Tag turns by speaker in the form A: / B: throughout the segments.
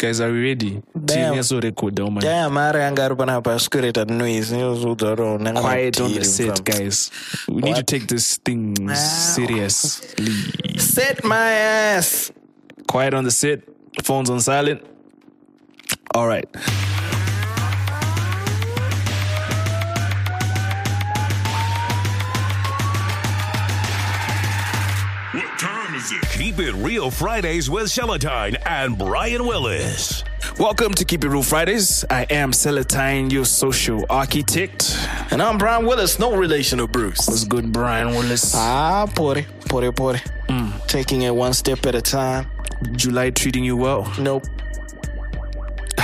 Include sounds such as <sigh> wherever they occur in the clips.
A: Guys, are we ready?
B: Damn.
A: Tinazo record, man.
B: Damn, mari anga ari panapa aswireta noise niyozudaro
A: Quiet on the set, guys. We need to take this thing
B: Wow.
A: seriously.
B: Set my ass.
A: Quiet on the set. Phones on silent. All right.
C: Time is it?
D: Keep it real Fridays with Seletine and Brian Willis.
A: Welcome to Keep It Real Fridays. I am Seletine, your social architect.
B: And I'm Brian Willis, no relation to Bruce.
A: What's good, Brian Willis?
B: Ah, pori, pori, pori. Taking it one step at a time.
A: July treating you well,
B: Nope.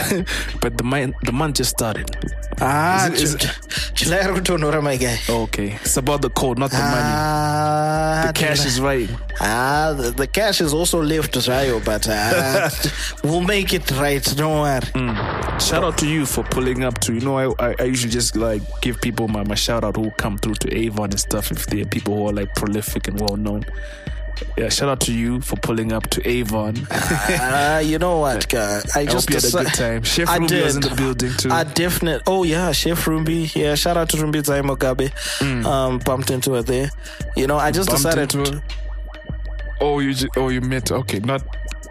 B: <laughs>
A: but the month the month just started.
B: Ah,
A: Is it-
B: July kutonhora my guy.
A: Okay, it's about the code, not the money.
B: Ah,
A: The cash is right.
B: Ah, the, the cash is also left Zayo, but uh, <laughs> we'll make it right. Don't worry.
A: Shout out to you for pulling up to. You know, I, I I usually just like give people my, my shout out who come through to Avon and stuff if they're people who are like prolific and well known. Yeah, shout out to you for pulling up to Avon. <laughs>
B: Ah, you know what, guy? I
A: I
B: just
A: hope you had a good time. Chef
B: I
A: Ruby was in the building too.
B: I definitely. Oh yeah, Chef Rumbi. Yeah, shout out to Rumbi Zai Mugabe. Um, bumped into her there. You know, I just
A: Bumped
B: decided.
A: into her. Oh, you oh you met okay, not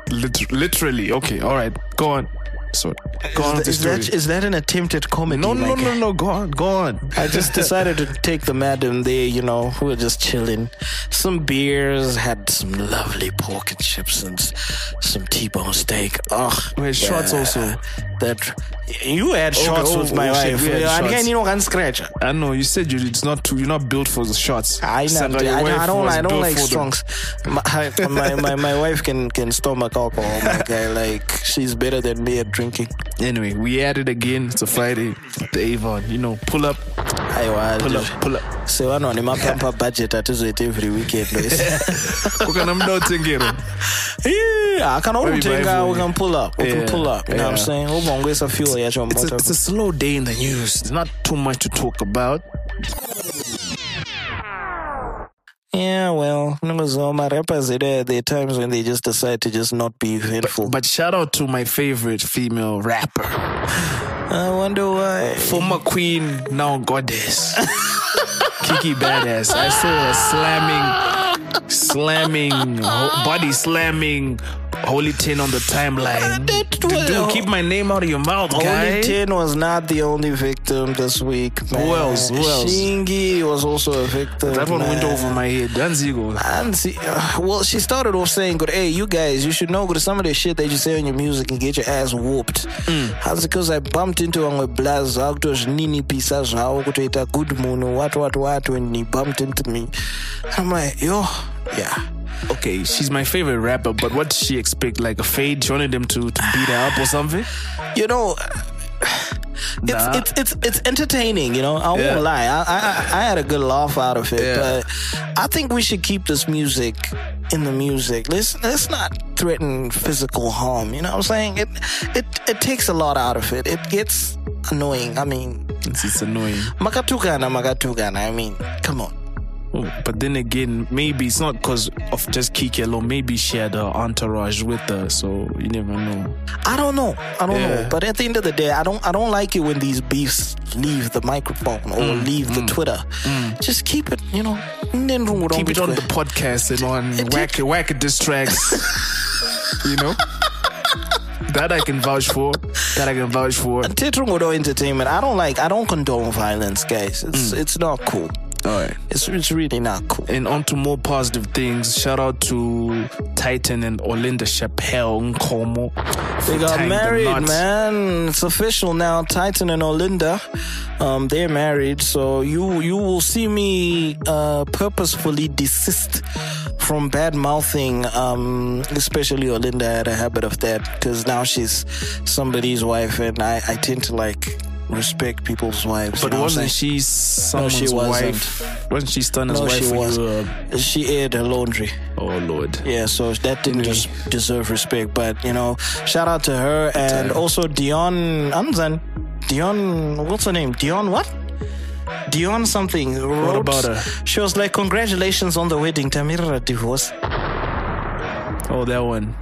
A: lit- literally. Okay, all right, go on. So go on with
B: Is, that, is that an attempted comedy?
A: no, no,
B: guy?
A: no, no. Go on, go on. <laughs>
B: I just decided to take the madam there, you know, we were just chilling. Some beers, had some lovely pork and chips and some T-bone steak. Ugh.
A: Wait, shots also?
B: That you had oh, shots
A: oh,
B: with my
A: oh,
B: wife.
A: we had
B: Yeah, and
A: shots.
B: again, you know, can scratch.
A: I know you said you it's not too. You're not built for the shots.
B: I, know,
A: your
B: I, I don't. I don't like strongs. <laughs> My, my, my my wife can can stomach alcohol. My <laughs> guy, like she's better than me at drinking.
A: Anyway, we at it again. It's a Friday. The Avon, you know, pull up,
B: Aiwa,
A: pull up, pull up.
B: So I know the pamper budget atizoita every weekend.
A: Ukana muda utengero.
B: Yeah, I can utenga,
A: by
B: we can pull up. We can pull up. You know what I'm saying? Ubongwesa fuel yacho
A: It's a, it's a slow day in the news. There's not too much to talk about.
B: Yeah, well, my rappers, eh, there, there are times when they just decide to just not be eventful.
A: But shout out to my favorite female rapper,
B: I wonder why.
A: former queen, now goddess, <laughs> Kikky Badass. I saw her slamming, slamming, body slamming, Holy Ten on the timeline.
B: That
A: Dude, keep my name out of your mouth, guy.
B: Holy Ten was not the only victim this week, man.
A: else? Who else?
B: Schingy was also a victim.
A: That one went over my head. Danzigo.
B: And see, uh, well, she started off saying, "Good, hey, you guys, you should know good. Some of the shit that you say on your music and get your ass whooped." That's because I bumped into one blaz actors nini pisa zvavo kutoita good munhu what what what when he bumped into me. I'm like, yo, yeah.
A: Okay, she's my favorite rapper, but what did she expect? Like a fade? She wanted them to, to beat her up or something?
B: You know. <sighs> It's,
A: Nah.
B: it's it's it's entertaining, you know. I
A: Yeah.
B: won't lie. I, I I had a good laugh out of it,
A: Yeah.
B: but I think we should keep this music in the music. Let's let's not threaten physical harm. You know what I'm saying? It it it takes a lot out of it. It gets annoying. I mean,
A: It's, it's annoying.
B: makatukana, makatukana. I mean, come on.
A: But then again, maybe it's not because of just Kikky alone. Maybe she had her entourage with her, so you never know.
B: I don't know. I don't
A: Yeah.
B: know. But at the end of the day, I don't I don't like it when these beefs leave the microphone or
A: Mm,
B: leave the Twitter. Just keep it, you know.
A: Keep it on the podcast and on
B: It-
A: whack whack diss tracks. <laughs> you know? That I can vouch for. That I can vouch for.
B: Tetrungodo Entertainment. I don't like. I don't condone violence, guys. It's
A: Mm.
B: it's not cool.
A: All right.
B: It's it's really not cool.
A: And on to more positive things. Shout out to Tytan and Olinda Chapel Nkomo.
B: They got
A: tying the
B: married, man. It's official now. Tytan and Olinda, um, they're married. So you you will see me uh, purposefully desist from bad mouthing. Um, especially Olinda had a habit of that because now she's somebody's wife, and I I tend to like respect people's wives. you
A: But
B: know
A: wasn't she someone's
B: she wasn't.
A: wife? Wasn't she Stunner's
B: No,
A: wife
B: she was.
A: you were-
B: She aired her laundry.
A: Oh Lord.
B: Yeah, so that didn't just deserve respect. But you know, shout out to her and also Dion Anzan. Dion, what's her name? Dion what? Dion something. Wrote,
A: about her?
B: She was like, "Congratulations on the wedding, Tamira divorce."
A: Oh, that one.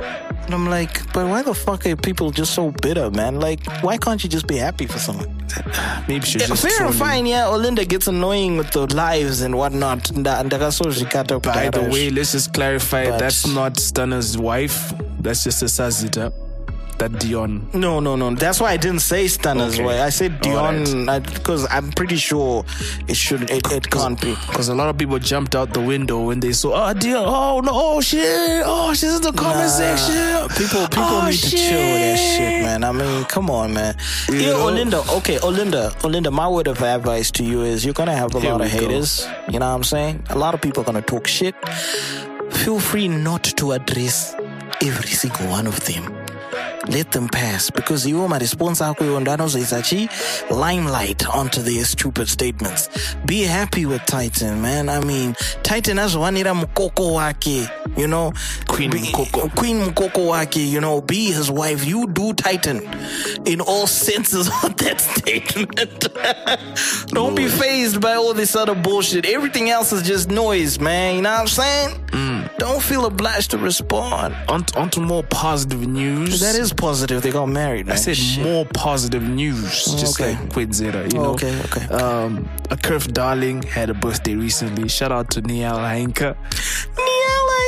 B: And I'm like, but why the fuck are people just so bitter, man? Like, why can't you just be happy for someone? <sighs>
A: Maybe she's
B: Yeah,
A: just
B: fair and fine, yeah. Olinda gets annoying with the lives and whatnot. Ndakazozvikata
A: By the way, let's just clarify
B: But-
A: that's not Stunner's wife. That's just a Sazita. That Dion.
B: No, no, no. That's why I didn't say Stunner's
A: Okay.
B: way. I said Dion because I'm pretty sure it should. It, it can't be.
A: Because a lot of people jumped out the window when they saw, oh, Dion, oh, no, oh, shit, oh, she's in the comment
B: Nah,
A: section.
B: People, people
A: Oh,
B: need to chill with that shit, man. I mean, come on, man.
A: You
B: yeah,
A: know?
B: Olinda. Okay, Olinda. Olinda. My word of advice to you is you're gonna have a
A: Here
B: lot of
A: we go.
B: haters. You know what I'm saying? A lot of people are gonna talk shit. Feel free not to address every single one of them. Let them pass because you iwo maresponse ako iwo ndanozoisa chi limelight onto their stupid statements. Be happy with Tytan, man. I mean, Tytan azovanira mukoko wake, you know.
A: Queen
B: Be-
A: Mukoko.
B: Queen Mukoko wake, you know, be his wife. You do Tytan in all senses <laughs> of that statement. <laughs> Don't be phased by all this other bullshit. Everything else is just noise, man. You know what I'm saying? Mm. Don't feel obliged to respond.
A: On, on to more positive news.
B: That is positive. They got married, man.
A: I said
B: Shit.
A: more positive news, just
B: Okay.
A: like Quinzera, you know.
B: Okay, okay.
A: Um, a curve darling had a birthday recently. Shout out to Nial Ainca.
B: Niala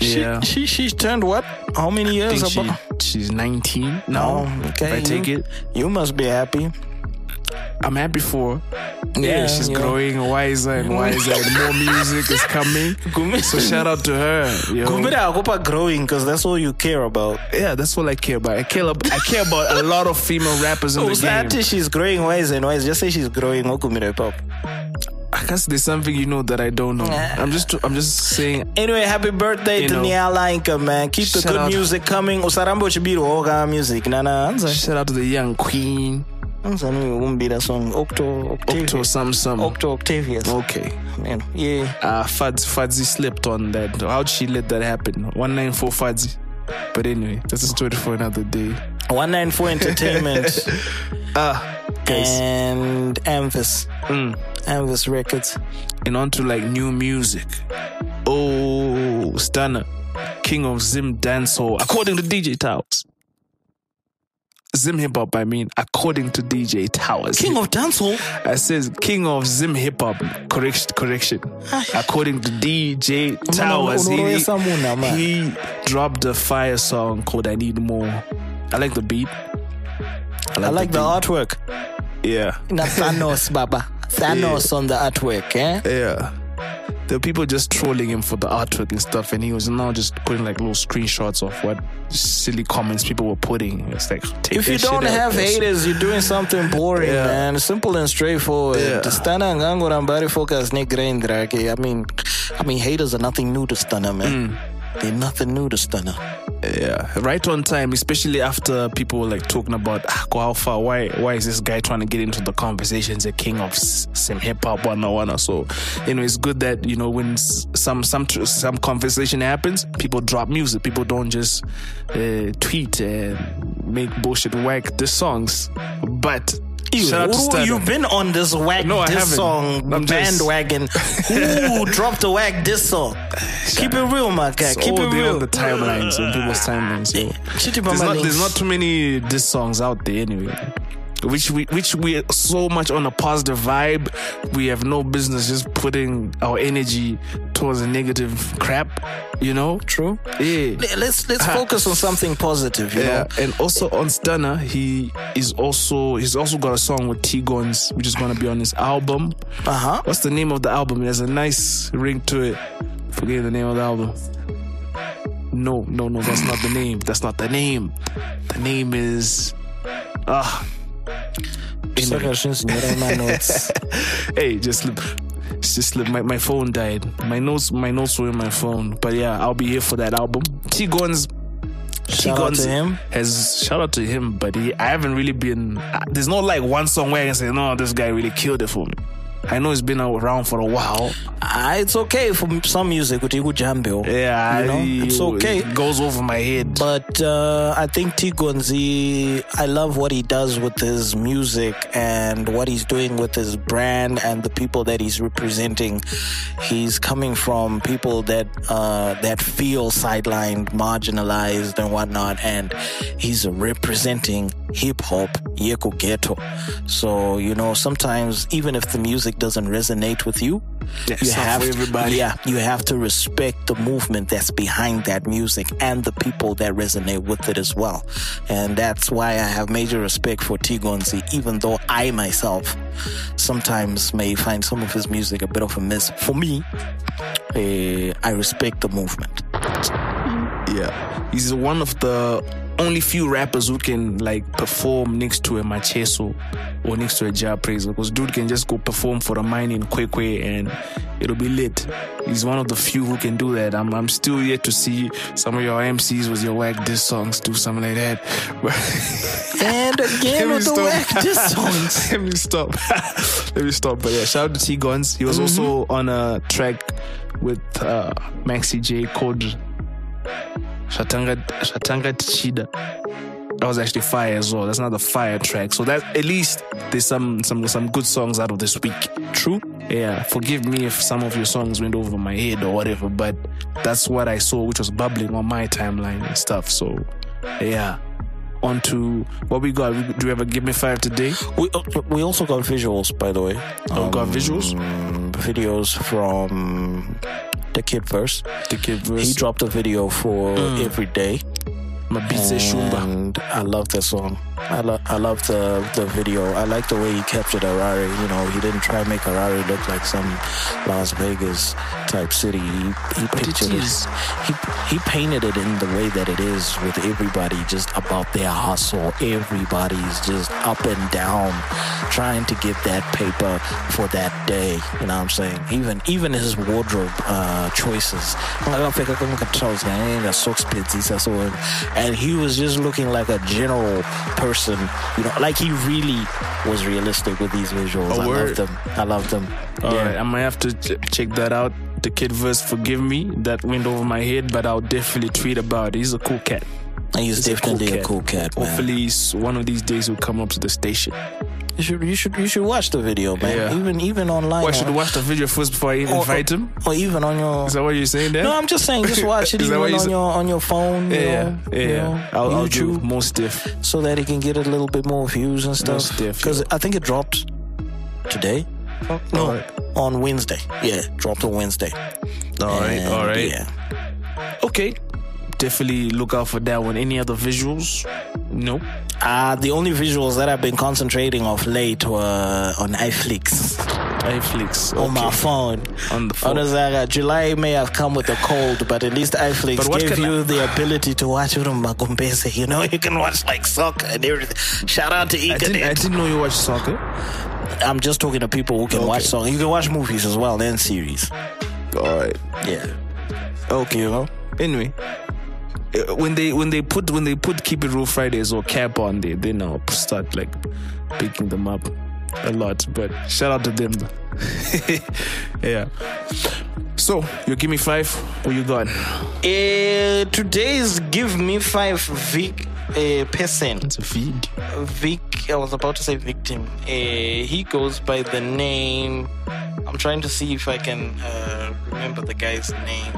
B: She,
A: Yeah.
B: she she turned what? How many years?
A: she, she's 19 now.
B: Oh, okay.
A: If I take
B: you,
A: it,
B: You must be happy.
A: I'm happy for her. Yeah,
B: Yeah,
A: she's
B: yeah.
A: growing wiser and <laughs> wiser, and more music is coming. So shout out to her. Yo.
B: Akupa growing because that's all you care about.
A: Yeah, that's all I care about. I care about I care about a lot of female rappers in
B: Oh,
A: the game.
B: She's growing wise and wise. Just say she's growing. Oh, Okumira pop.
A: I guess there's something you know that I don't know. I'm just I'm just saying
B: Anyway, happy birthday
A: You
B: to. Nial Ainca, man. Keep the good
A: out.
B: music coming. Usarambo chibiru oga music. Nana,
A: shout out to the young queen.
B: Anza ni umbira song. Octo, Octavius.
A: Octo some some.
B: Octo Octavius.
A: Okay.
B: Man, yeah.
A: Uh Fads Fadzi slipped on that. How'd she let that happen? One nine four Fadzi. But anyway, that's a story for another day.
B: 194 Entertainment <laughs>
A: Ah, guys.
B: and Amvis.
A: Mm.
B: Amvis Records.
A: and on to like new music. Oh, Stunner, King of Zim Dancehall, according to DJ Towers. Zim Hip Hop, I mean, according to DJ Towers.
B: King of Dancehall.
A: I says King of Zim Hip Hop. Correction, correction. According to DJ Towers, he,
B: unoyesa muna, man.
A: he dropped a fire song called "I Need More." I like the beat.
B: I like the artwork.
A: Yeah,
B: Na Thanos, Baba. <laughs> Thanos on the artwork, eh?
A: Yeah. There were people just trolling him for the artwork and stuff, and he was now just putting like little screenshots of what silly comments people were putting. It's like, take
B: If you don't have haters, you're doing something boring,
A: Yeah.
B: man. Simple and straightforward. Stunner ngango rambari focus ne grain drake. I mean, I mean, haters are nothing new to stunner, man.
A: Mm.
B: They're nothing new to stunner.
A: Yeah, right on time, especially after people were like talking about ah, how. Why, why is this guy trying to get into the conversations? A king of some hip hop one one. So, you know, it's good that you know when some some some conversation happens, people drop music. People don't just uh, tweet and make bullshit whack the songs. But shout out
B: Ooh, you've been on this whack
A: No, haven't.
B: song
A: I'm
B: bandwagon. <laughs> Who dropped the whack this song? Keep it real, my guy.
A: It's
B: Keep it real.
A: on the timelines, on people's timelines. So.
B: Chitty
A: There's not, there's not too many diss songs out there anyway. Which we which we are so much on a positive vibe, we have no business just putting our energy towards a negative crap, you know?
B: True.
A: Yeah.
B: Let's let's focus on something positive. You
A: Yeah,
B: know.
A: and also on Stunner, he is also he's also got a song with T Guns, which is gonna be on his album.
B: Uh huh.
A: What's the name of the album? There's a nice ring to it. Forget the name of the album. No, no, no, that's not the name. That's not the name. The name is ah. Anyway.
B: my notes. <laughs>
A: Hey, just slip. Just. My, my phone died. My notes my notes were in my phone. But yeah, I'll be here for that album. T Guns
B: Shout out to him.
A: has shout out to him, buddy. I haven't really been. There's not like one song where I can say, no, this guy really killed it for me. I know it's been around for a while.
B: Ah, it's okay for some music with Igu Jambil.
A: Yeah,
B: You know,
A: I-
B: it's okay.
A: It goes over my head.
B: But uh, I think Tigonzi, I love what he does with his music and what he's doing with his brand and the people that he's representing. He's coming from people that uh, that feel sidelined, marginalized, and whatnot, and he's representing hip hop, Yeko Ghetto. So you know, sometimes even if the music doesn't resonate with you,
A: Yeah,
B: you have
A: for
B: to-
A: everybody.
B: yeah, you have to respect the movement that's behind that music and the people that resonate with it as well. And that's why I have major respect for Tigonzi, even though I myself sometimes may find some of his music a bit of a miss. For me, eh, I respect the movement.
A: Yeah, he's one of the only few rappers who can like perform next to a Macheso or next to a Jah Prayzah because dude can just go perform for a mine in Kwekwe and it'll be lit. He's one of the few who can do that. I'm I'm still yet to see some of your MCs with your whack diss songs do something like that. <laughs>
B: And again with the whack diss songs. <laughs>
A: Let me stop. <laughs> Let me stop. But yeah, shout out to T Guns. He was also on a track with uh, Maxy J called Shatanga Shatanga Chida. That was actually fire as well. That's another fire track. So that at least there's some some some good songs out of this week. True. Yeah. Forgive me if some of your songs went over my head or whatever, but that's what I saw, which was bubbling on my timeline and stuff. So yeah. On to what we got. Do we ever give me five today?
B: We, uh, we also got visuals, by the way.
A: Oh, got visuals?
B: Um, videos from the Kid Verse.
A: The kid verse.
B: He dropped a video for mm. Every Day.
A: My beats Shumba.
B: and I love the song. I love I love the the video. I like the way he captured Harare. You know, he didn't try and make Harare look like some Las Vegas type city. He he pictured it.
A: is.
B: He he painted it in the way that it is, with everybody just about their hustle. Everybody's just up and down, trying to get that paper for that day. You know what I'm saying? Even even his wardrobe uh, choices. I gotta pick up a toast man, sox pits, he says all and he was just looking like a general person, you know, like he really was realistic with these visuals.
A: A
B: I
A: word.
B: love them. I love them.
A: All
B: yeah.
A: right, I might have to ch- check that out. The kid verse, forgive me, that went over my head, but I'll definitely tweet about it. He's a cool cat.
B: He's,
A: He's
B: definitely a cool cat, man.
A: Hopefully, one of these days he'll come up to the station.
B: You should you should you should watch the video, man.
A: Yeah.
B: Even even online.
A: Well, I should
B: or,
A: watch the video first before I
B: or-
A: invite him.
B: Or even on your
A: Is that what you're saying there?
B: No, I'm just saying just <laughs> watch it even
A: you
B: on
A: said?
B: your on your phone, you
A: yeah,
B: know,
A: yeah,
B: you know,
A: I'll, I'll do more stiff.
B: so that it can get a little bit more views and stuff.
A: stiff,
B: Because
A: yeah.
B: I think it dropped today. No,
A: Alright.
B: on Wednesday. Yeah, dropped on Wednesday.
A: All right,
B: And,
A: all right.
B: Yeah.
A: Okay. Definitely look out for that one. Any other visuals? Nope.
B: Uh, the only visuals that I've been concentrating of late were on iFlix
A: iFlix.
B: on my
A: Okay.
B: phone.
A: On the phone.
B: Honestly, July may have come with a cold, but at least iFlix gave
A: can I-
B: you the ability to watch it on Magumbese. You know, <laughs> you can watch like soccer and everything. Shout out to
A: I didn't, I didn't know you watched soccer.
B: I'm just talking to people who can
A: Okay.
B: watch soccer. You can watch movies as well and series.
A: All right.
B: Yeah.
A: Okay.
B: You know?
A: Anyway, uh, when they when they put when they put Keep It Real Fridays or Cap on there, then I'll start like picking them up a lot. But shout out to them. <laughs> yeah. So you give me five. What you got?
B: Uh, today's Give Me Five Vic uh, person.
A: It's a feed.
B: Vic, I was about to say victim. Uh, he goes by the name. I'm trying to see if I can uh, remember the guy's name,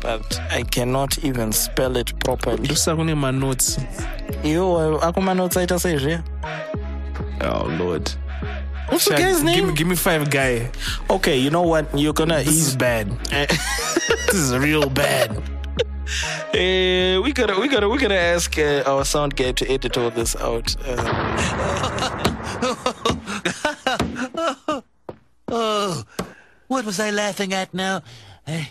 B: but I cannot even spell it properly.
A: Lusa kune my notes.
B: Yo, akuma notes aita seizve.
A: Oh Lord.
B: What's the
A: Shaq,
B: guy's
A: Give
B: name?
A: me, give me five, guy.
B: Okay, you know what? You're gonna.
A: This is
B: He's.
A: bad. <laughs> this is real bad.
B: Uh, we gotta, we gotta, we gotta ask uh, our sound guy to edit all this out. Um, <laughs>
E: Oh, what was I laughing at now? Eh,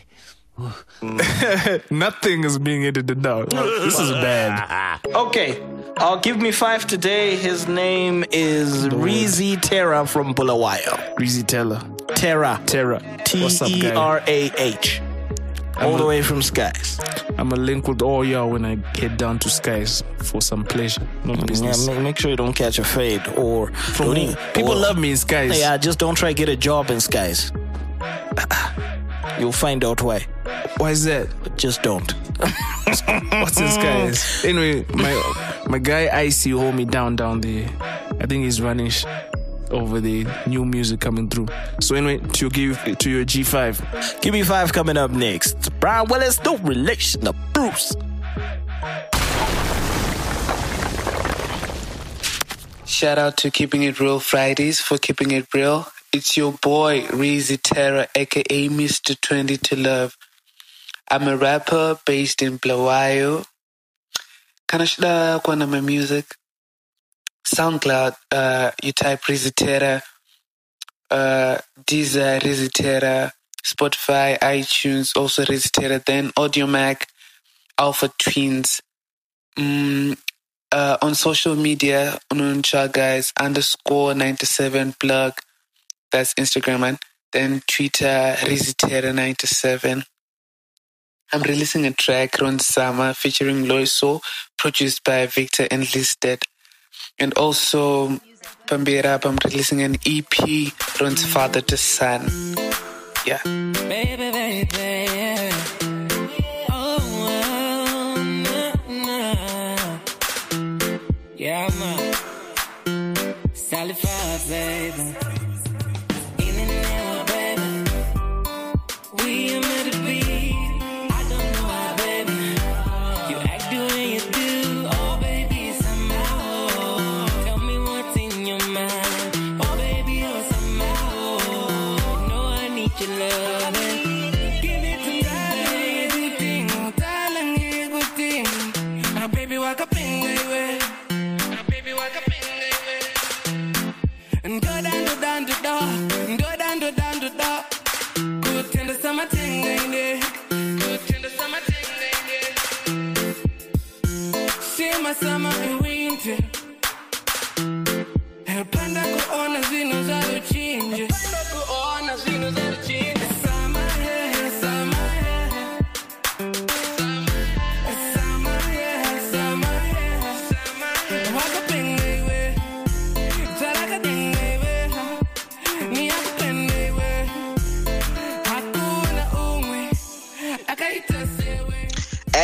E: <laughs>
A: Nothing is being edited out. <laughs> This is bad. <laughs>
B: okay, I'll give me five today. His name is Reezy Terra from Bulawayo.
A: Breezy Teller.
B: Terra.
A: Terra.
B: T
A: What's up,
B: E
A: guy?
B: R A H. All the way from Skies.
A: I'm gonna link with all y'all when I head down to Skies for some pleasure, not
F: Yeah,
A: business.
F: make, make sure you don't catch a fade or
A: From
F: don't
A: who?
F: even-
A: People
F: or-
A: love me in Skies.
F: Yeah, just don't try to get a job in skies. You'll find out why.
A: Why is that?
F: Just don't. <laughs>
A: What's in Skies? Anyway, my my guy Icy hold me down down there. I think he's running sh- over the new music coming through. So anyway, to give to your G5.
F: Give me five coming up next. Brian Willis, no relation to Bruce.
G: Shout out to Keeping It Real Fridays for keeping it real. It's your boy, Reezy Terra, aka Mr. 20 to Love. I'm a rapper based in Bulawayo. Kana shida kuwa na my music. SoundCloud, uh, you type Reezy Terra, uh, Deezer, Reezy Terra, Spotify, iTunes, also Reezy Terra, then Audiomack, Alpha Twins. Mm, uh, on social media, Ununcha guys underscore 97 plug. That's Instagram and then Twitter, Rizitera97. I'm releasing a track Ron Summer featuring Loiso, produced by Victor and Listed. And also, Pambira, I'm releasing an EP, Ron's Father to Son. Yeah.
H: Sema summer and winter. Panda kuona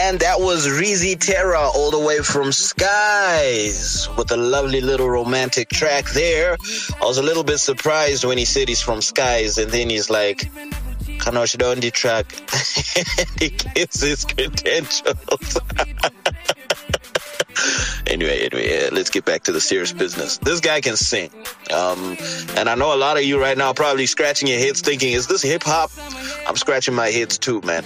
F: And that was Reezy Terra all the way from Skies with a lovely little romantic track there. I was a little bit surprised when he said he's from Skies and then he's like, Kanosh Dondi track. <laughs> he gives his credentials. <laughs> anyway, anyway, let's get back to the serious business. This guy can sing. Um, and I know a lot of you right now probably scratching your heads thinking, is this hip hop? I'm scratching my heads too, man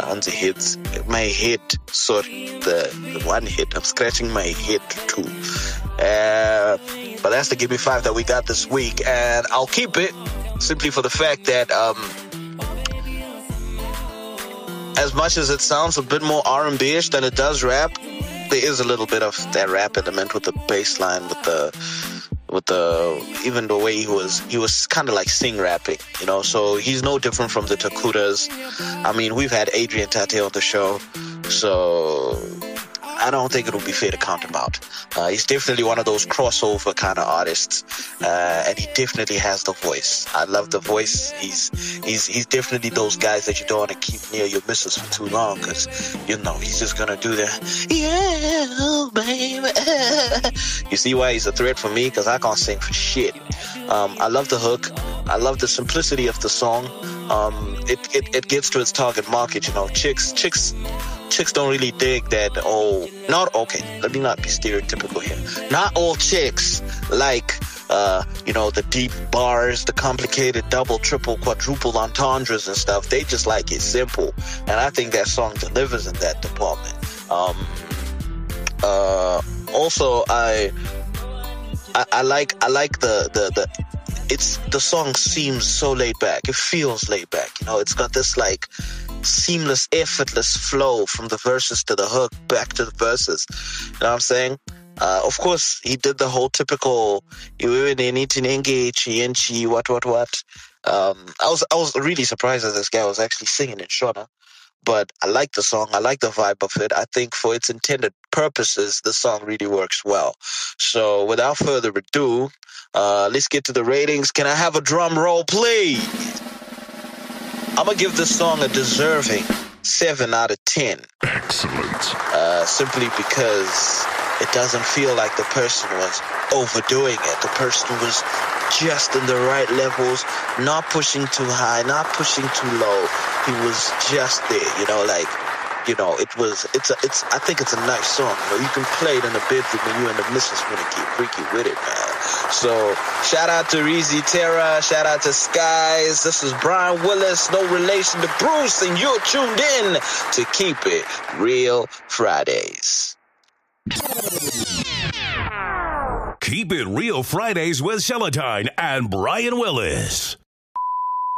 F: on the hits. My head, sorry, the, the one hit. I'm scratching my head too. Uh, but that's the Give Me Five that we got this week, and I'll keep it simply for the fact that um, as much as it sounds a bit more R&B-ish than it does rap, there is a little bit of that rap element with the bass line, with the with the even the way he was he was kind of like sing rapping you know? So he's no different from the takutas i mean we've had adrian tate on the show. So i don't think it'll be fair to count him out. Uh, he's definitely one of those crossover kind of artists. Uh, and he definitely has the voice. I love the voice. He's he's he's definitely those guys that you don't want to keep near your missus for too long because you know he's just gonna do the yeah baby. <laughs> You see why he's a threat for me? Because i can't sing for shit. Um, i love the hook. I love the simplicity of the song um, it, it, it gets to its target market you know chicks chicks chicks don't really dig that oh not okay let me not be stereotypical here. Not all chicks like uh, you know the deep bars the complicated double triple quadruple entendres and stuff. They just like it simple. And i think that song delivers in that department. Um, uh, also I, I i like i like the the the it's the song seems so laid back. It feels laid back you know? It's got this like seamless effortless flow from the verses to the hook back to the verses. You know what i'm saying? Uh, of course he did the whole typical you need to engage and chi, what what what. Um i was i was really surprised that this guy was actually singing in shona but I like the song. I like the vibe of it. I think for its intended purposes, the song really works well. So without further ado, uh, let's get to the ratings. Can I have a drum roll, please? I'm gonna give this song a deserving seven out of ten.
C: Excellent.
F: Uh, simply because it doesn't feel like the person was overdoing it. The person was just in the right levels, not pushing too high, not pushing too low. He was just there, you know, like you know, it was it's a it's I think it's a nice song. You know, you can play it in the bedroom when you and the missus wanna get freaky with it, man. So shout out to Reezy Terra, shout out to Skies. This is Brian Willis, no relation to Bruce, and you're tuned in to Keep It Real Fridays.
D: Keep it real Fridays with Seletine and Brian Willis.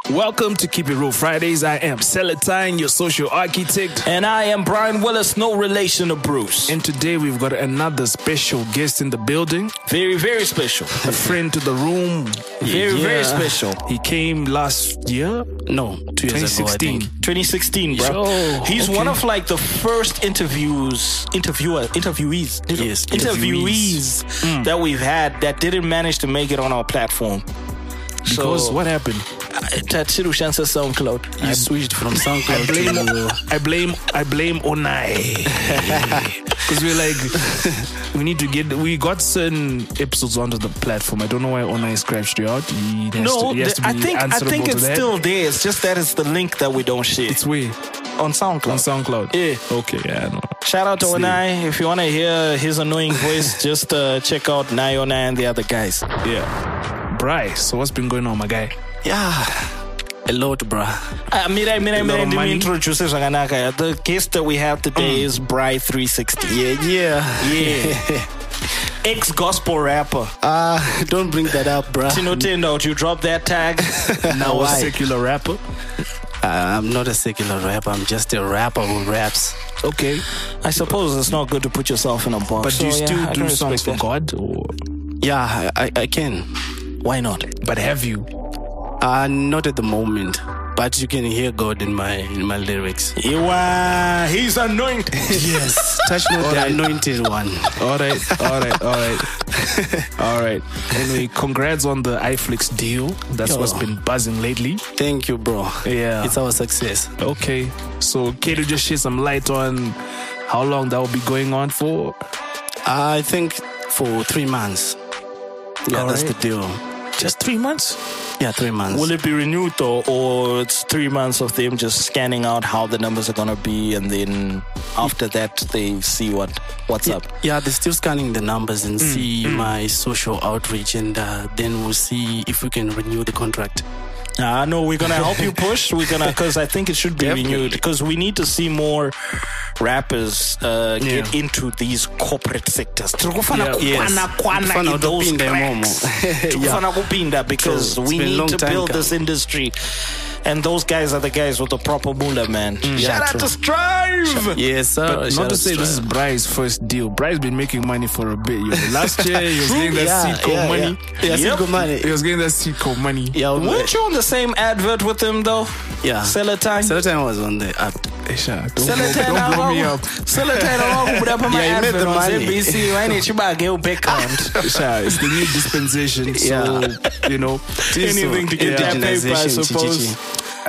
A: Welcome to Keep It Real Fridays. I am Seletine, your social architect.
B: And I am Brian Willis, no relation to Bruce.
A: And today we've got another special guest in the building,
B: Very, very special.
A: a friend to the room.
B: Very, very special.
A: He came last year,
I: No, two years ago, I
A: 2016.
I: think.
B: 2016, bro. He's
A: okay.
B: one of like the first interviews, interviewer, interviewees,
I: Yes,
B: interviewees that we've had that didn't manage to make it on our platform.
A: Because what happened?
B: Tatsiru Shansa SoundCloud.
I: I switched from SoundCloud.
A: I blame,
I: to
A: I blame, I blame Onai. <laughs> Because we're like, <laughs> we need to get, we got certain episodes onto the platform. I don't know why Onai scratched you out. He has
B: No,
A: to, he has to
B: I think I think it's still there. It's just that it's the link that we don't share
A: It's way
B: on SoundCloud.
A: on SoundCloud.
B: Yeah.
A: Okay, yeah, I know.
B: Shout out to. Onai. If you want to hear his annoying voice, <laughs> just uh, check out Nayona and the other guys.
A: Yeah. Bryce, so what's been going on, my guy?
I: yeah, a lot, bruh.
B: Uh, Mirai, Mirai,
A: A lot
B: Mirai,
A: of
B: let me
A: money.
B: introduce zvakanaka. The guest that we have today is Bry360.
I: Yeah, yeah,
B: Yeah. <laughs> Ex gospel rapper.
I: Uh, don't bring that up, bruh.
B: Tinotenda, would you drop that tag? <laughs>
A: Now a
I: Why?
A: secular rapper.
I: Uh, I'm not a secular rapper. I'm just a rapper who raps.
A: Okay.
B: I suppose it's not good to put yourself in a box.
A: But do you
B: so,
A: still
B: I
A: do songs for God? Or,
I: Yeah, I, I, I can.
B: Why not?
A: but have you?
I: Uh, not at the moment, but you can hear God in my in my lyrics.
B: Iwa, he's anointed. <laughs>
I: Yes, touch not the anointed one.
A: All right, all right, all right, all right. Anyway, congrats on the iFlix deal. That's what's been buzzing lately.
I: Thank you, bro.
A: Yeah.
I: it's our success.
A: Okay, so can you just shed some light on how long that will be going on for?
I: I think for three months. Yeah,
B: All
I: that's
B: right.
I: the deal.
A: Just three months?
I: Yeah, three months.
B: Will it be renewed though, or it's three months of them just scanning out how the numbers are gonna be, and then after that they see what what's up?
I: Yeah, they're still scanning the numbers and see my social outreach, and uh, then we'll see if we can renew the contract.
B: I know we're gonna help you push. We're gonna <laughs> because I think it should be
I: Definitely.
B: renewed because we need to see more rappers uh, get into these corporate sectors. Tiri kufana
A: Yeah.
I: Yes.
B: kukwana kwana
I: Kufana
B: in those
I: utopinda imomo.
B: cracks. <laughs> <laughs> Tiri kufana kupinda because
I: True. It's
B: we
I: been a
B: need
I: long
B: to
I: time
B: build
I: coming.
B: this industry. And those guys are the guys with the proper moolah, man. Shout
I: Mm. Yeah,
B: out
I: true.
B: to Strive.
I: Yes, sir.
A: But
I: Shout
A: not to
I: out
A: say this is
I: Strive.
A: Bry's first deal. Bry's been making money for a bit. You know. Last year he was getting that
I: yeah,
A: Seedco
I: yeah,
A: money.
I: Yeah, yeah
B: Yep.
I: Seedco money.
A: He was getting that Seedco money.
I: Yeah,
B: Weren't you on the same advert with him though?
I: Yeah.
B: Seletine.
I: Seletine was on the app.
A: Esha, don't, blow, don't blow me up.
B: Seletine awangubuda pama <laughs>
I: Yeah, he made
B: on. ZBC vaine chibage background. <laughs>
A: Esha, it's the new dispensation. So, you know, <laughs>
B: Anything to get that paper, I suppose.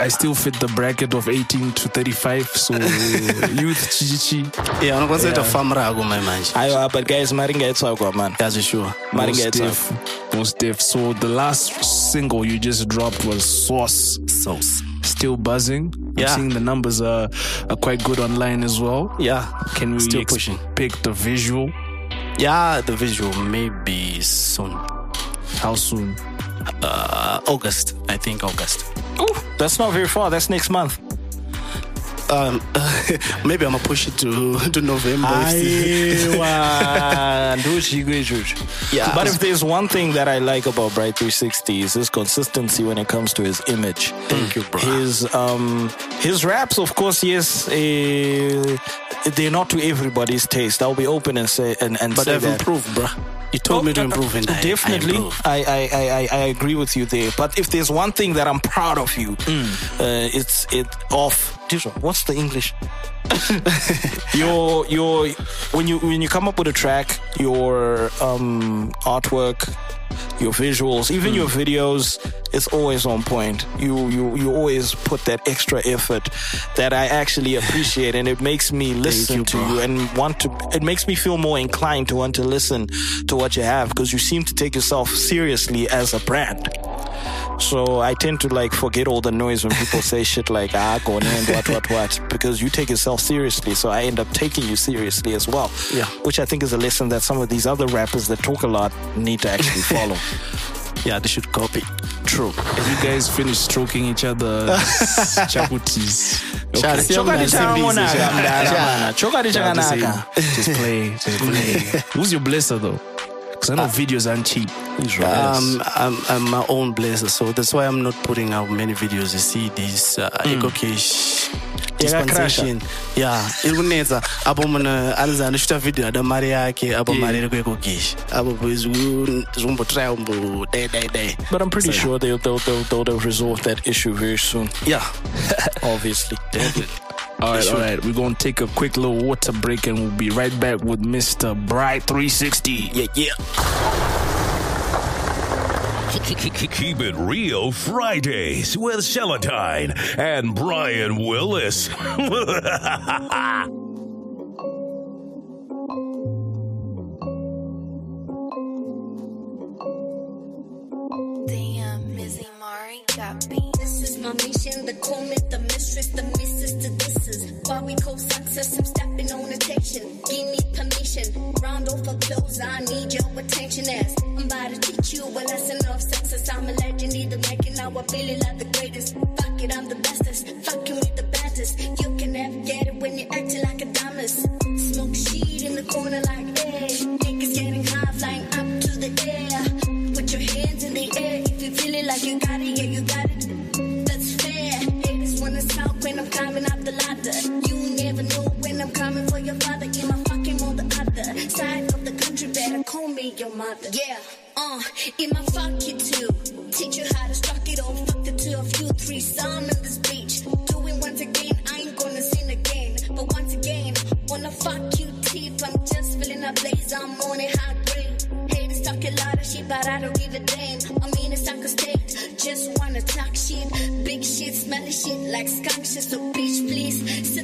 A: I still fit the bracket of 18 to 35. So, <laughs> youth chichichi.
I: Yeah, unokwanisa kuita famra ako mai manje.
B: Ayo, but guys, maringa etswagwa man.
I: That's sure.
B: Maringa
A: Most
B: etswagwa.
A: diff. Most diff. So, the last single you just dropped was Sauce.
I: Sauce.
A: Still buzzing.
I: Yeah.
A: I'm seeing the numbers are, are quite good online as well.
I: Yeah.
A: Can we
I: Still pushing.
A: pick the visual?
I: Yeah, the visual maybe soon.
A: How soon?
I: Uh, August. I think August.
B: That's not very far. That's next month.
I: Um, <laughs> maybe I'm gonna push it to to November. if-
B: Aiwa, ndochiko ichocho.
I: Yeah.
B: But if there's one thing that I like about Bright 360 is his consistency when it comes to his image.
I: Thank you, bro.
B: His um his raps, of course, yes, uh, they're not to everybody's taste. I'll be open and say and, and
I: but
B: say
I: I've
B: that.
I: improved, bro. You told me to
B: Oh,
I: improve, and
B: definitely,
I: I.
B: I, I, I, I, agree with you there. But if there's one thing that I'm proud of you,
I: Mm.
B: uh, it's it of What's the English? <laughs> your your when you when you come up with a track, your um artwork, your visuals, even your videos, it's always on point. You you you always put that extra effort that I actually appreciate, and it makes me listen
I: you,
B: to
I: bro.
B: you and want to. It makes me feel more inclined to want to listen to what you have because you seem to take yourself seriously as a brand. So I tend to like forget all the noise when people say shit like ah go and what what what because you take yourself seriously. So I end up taking you seriously as well.
I: Yeah.
B: Which I think is a lesson that some of these other rappers that talk a lot need to actually <laughs> follow.
I: Yeah, they should copy.
B: True.
A: If you guys finish stroking each other, <laughs> chakutis.
I: Shall-
B: Chokati
I: Simbizi,
B: chakanaka,
I: shall-
B: mdala mana. Chokati
A: Yeah, just, just play, just play. <laughs> Who's your blesser though? Because I know videos aren't cheap.
I: Um, I'm, I'm my own blesser, so that's why I'm not putting out many videos. You see this uh, EcoCash dispensation. Yeah, iri kunetsa apo munhu anzi anoshuta video ada mari yake apo mari iri kueco cash apo zvikumbotraya kumbo dai dai
B: But I'm pretty
I: So,
B: sure they'll, they'll, they'll, they'll, they'll resolve that issue very soon.
I: yeah <laughs>
B: Obviously.
I: definitely
A: All right, all right. We're gonna take a quick little water break and we'll be right back with Mr. Bright 360.
B: Yeah, yeah.
D: Keep it real Fridays with Seletine and Brian Willis.
J: Damn, Mizzy Mari got me. This is my mission, the call the mistress, the missus to this why we success. I'm stepping on attention. Give me permission. Round off applause, I need your attention as I'm about to teach you a lesson of success. I'm a legend, either making now I feel like the greatest. Fuck it, I'm the bestest. Fucking with the baddest. You can never get it when you're acting like a dumbest. Smoke shit in the corner like, hey. Niggas getting high, flying up to the air. Put your hands in the air if you feel it like you got it, yeah, you got it. That's fair. Haters wanna talk when I'm climbing up the ladder. You never know when I'm coming for your father. In my fucking on the other side of the country, better call me your mother. Yeah, uh, in my fuck you too. Teach you how to struck it all. Fuck the two of you, three some in this beach. Do it once again, I ain't gonna sin again. But once again, wanna fuck you teeth. I'm just feeling a blaze, I'm on it hot grade. Haters talk a lot of shit, but I don't give a damn. I mean, it's like a state. Just wanna talk shit. Big shit, smelly shit like skunk shit. So bitch,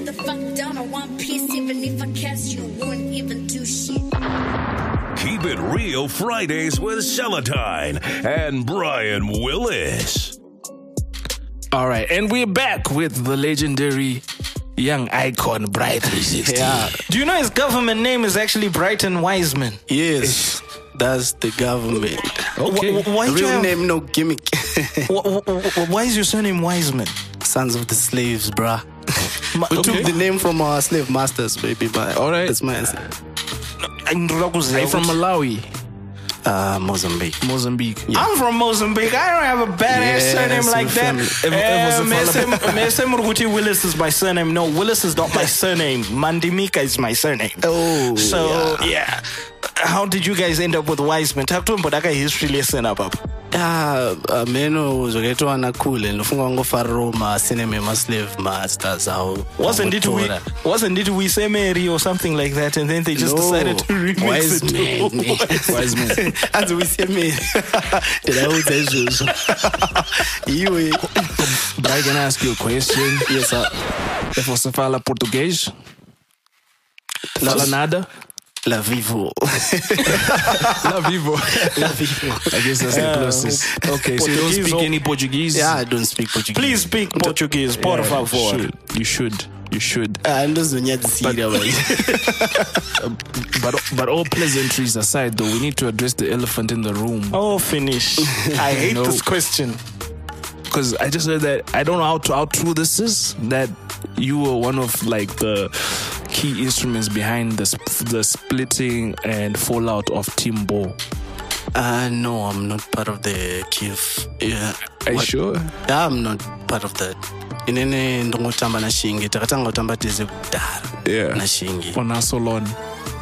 J: the fuck down on one piece. Even if I catch you, won't even do shit.
D: Keep it real Fridays with Seletine and Brian Willis.
A: All right, and we're back with the legendary young icon Bright 360.
I: yeah
B: Do you know his government name is actually Brighton Wiseman?
I: yes that's the government
A: Okay.
B: Wh- wh- why,
I: real
B: have-
I: name no gimmick <laughs>
B: wh- wh- wh- why is your surname Wiseman?
I: sons of the slaves bruh
B: Ma-
I: we
B: okay.
I: took the name from our slave masters baby but
A: All right.
I: that's my answer
B: Nginoda
A: Are you from Malawi?
I: uh, Mozambique
A: Mozambique.
B: I'm from Mozambique. I don't have a badass
I: Yes,
B: surname like
I: we're
B: that.
I: family.
A: Ever- ever
B: Eh,
A: was a
B: Mese- Mese Muruguti Willis is my surname. No, Willis is not my <laughs> surname. Mandimika is my surname.
I: Oh,
B: so yeah. How did you guys end up with Wiseman? Talk to him, but I got history lesson up. up.
I: ya meno zvakaitwa nakule ndofunga wangofarirawo masinema emaslave masters awo
B: Wasn't it we?
I: Vangotora.
B: Wasn't it we say Mary or something like that, and then they just decided to remix
I: Wise
B: it.
I: man.
B: to
A: Wise man. <laughs>
I: anzi <laughs> wisemeri <laughs> ndinaudza izvozvo iwe
A: Bright, can I ask you a question?
I: yes sir.
A: If você fala português, fala nada?
I: La vivo <laughs>
A: La vivo.
I: la vivo
A: I guess that's the um, closest. Okay, so you don't speak any Portuguese?
I: yeah i don't speak portuguese
B: Please speak Portuguese, por
A: Yeah,
B: favor.
A: You should. You should. You should.
I: Ah, Ndozonyadzisira vai <laughs>
A: But but all pleasantries aside, though, we need to address the elephant in the room.
B: Oh, finish. <laughs> I hate
A: No.
B: this question.
A: Because I just heard that I don't know how, to, how true this is. That you were one of like the key instruments behind the sp- the splitting and fallout of Team Bhoo.
I: Uh, no, I'm not part of the KIF. Yeah.
A: Are you
I: What-
A: sure?
I: Yeah, I'm not part of that. inene ndongotamba nashingi takatanga kutamba tese kudhara
A: Yeah.
I: nashingi
A: On Asolon.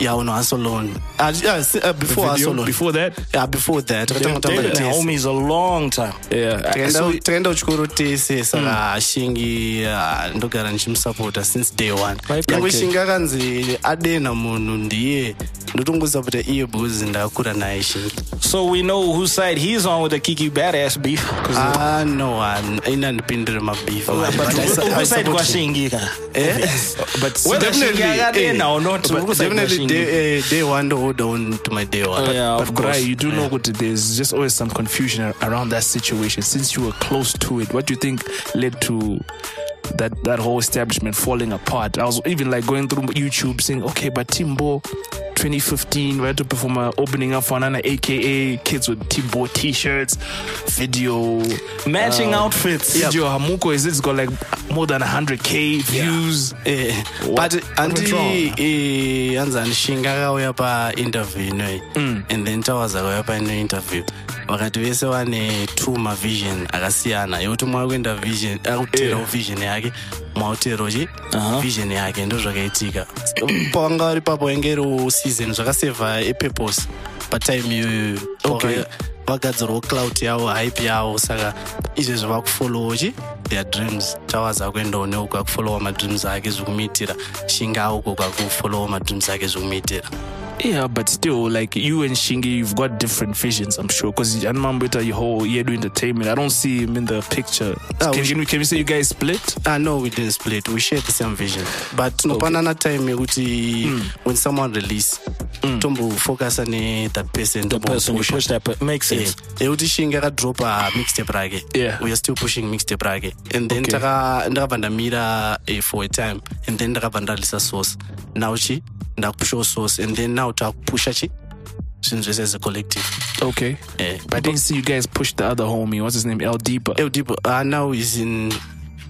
I: Yeah uno hustle alone uh, yes, uh, before alone
A: Before that?
I: yeah before that.
B: They've dated is a long time.
A: Yeah.
I: takaenda
A: So,
I: kuchikoro tese saka shingi ah, ndogara ndichimusapota since day one. Nyangwe shingi akanzi adena munhu ndiye. Ndotongosaputa iye because ndakakura naye shingi
B: So we know whose side he's on with the Kiki badass beef.
I: Ah uh, no ina ndipindire mabeef
B: but whose side kwa Shingi ka?
A: but
B: Whether
I: Definitely,
B: Shingi akadena or not,
I: definitely? Day, uh, day one to hold on to my day one.
B: Oh, yeah,
A: But
B: of course.
A: You do know what there's just always some confusion around that situation. Since you were close to it, what do you think led to that that whole establishment falling apart? I was even like going through YouTube saying, okay, but Team Bhoo 2015, we had to perform a opening up for Nana, aka kids with Team Bhoo t-shirts, video
B: Matching
A: um,
B: outfits.
A: Video Hamuko is it's got like more than 100k views.
I: Eh,
A: What-
I: but
A: what went wrong?
I: andi hanzi andishinga akauya painterview inoyi
A: Mm.
I: and then tawas akauya paino interview vakati vese vane two mavision akasiyana yekuti mwakuenda vision akuteerawo vision yake mwauterawo chi vision yake ndo zvakaitika pawanga vari papo wainge iriwo season zvakasevha epurpose patime iyoyo
A: Okay.
I: Vagadzirawo cloud yavo hype yavo saka izvezvo vakufolowo chi their dreams. Tawaza kuendawo neuko akufolowa madreams ake zvikumiitira shinga uko kwakufolowa madreams ake zvikumiitira
A: Yeah, but still, like you and Shingi, you've got different visions, I'm sure. Because Anmambita, your whole year entertainment, I don't see him in the picture.
I: Ah,
A: can,
I: we-
A: can, we, can we say you guys split?
I: Ah, no, we didn't split. We shared the same vision. But tinopanana time yekuti when someone release tombofocusa ne that person
B: The person you push that per- makes sense.
I: yekuti shingi akadropa mixtape rake
A: Yeah.
I: we are still pushing mixtape rake and then
A: Okay.
I: taka- ndakabva ndamira eh, for a time and then ndakabva ndarisa source now chi ndakupushawo source and then now takupusha chi zvinhu zvese as a collective
A: Okay.
I: Eh,
A: But I didn't see you guys push the other homie. What's his name? El Deepa.
I: Eldipo, uh, now is in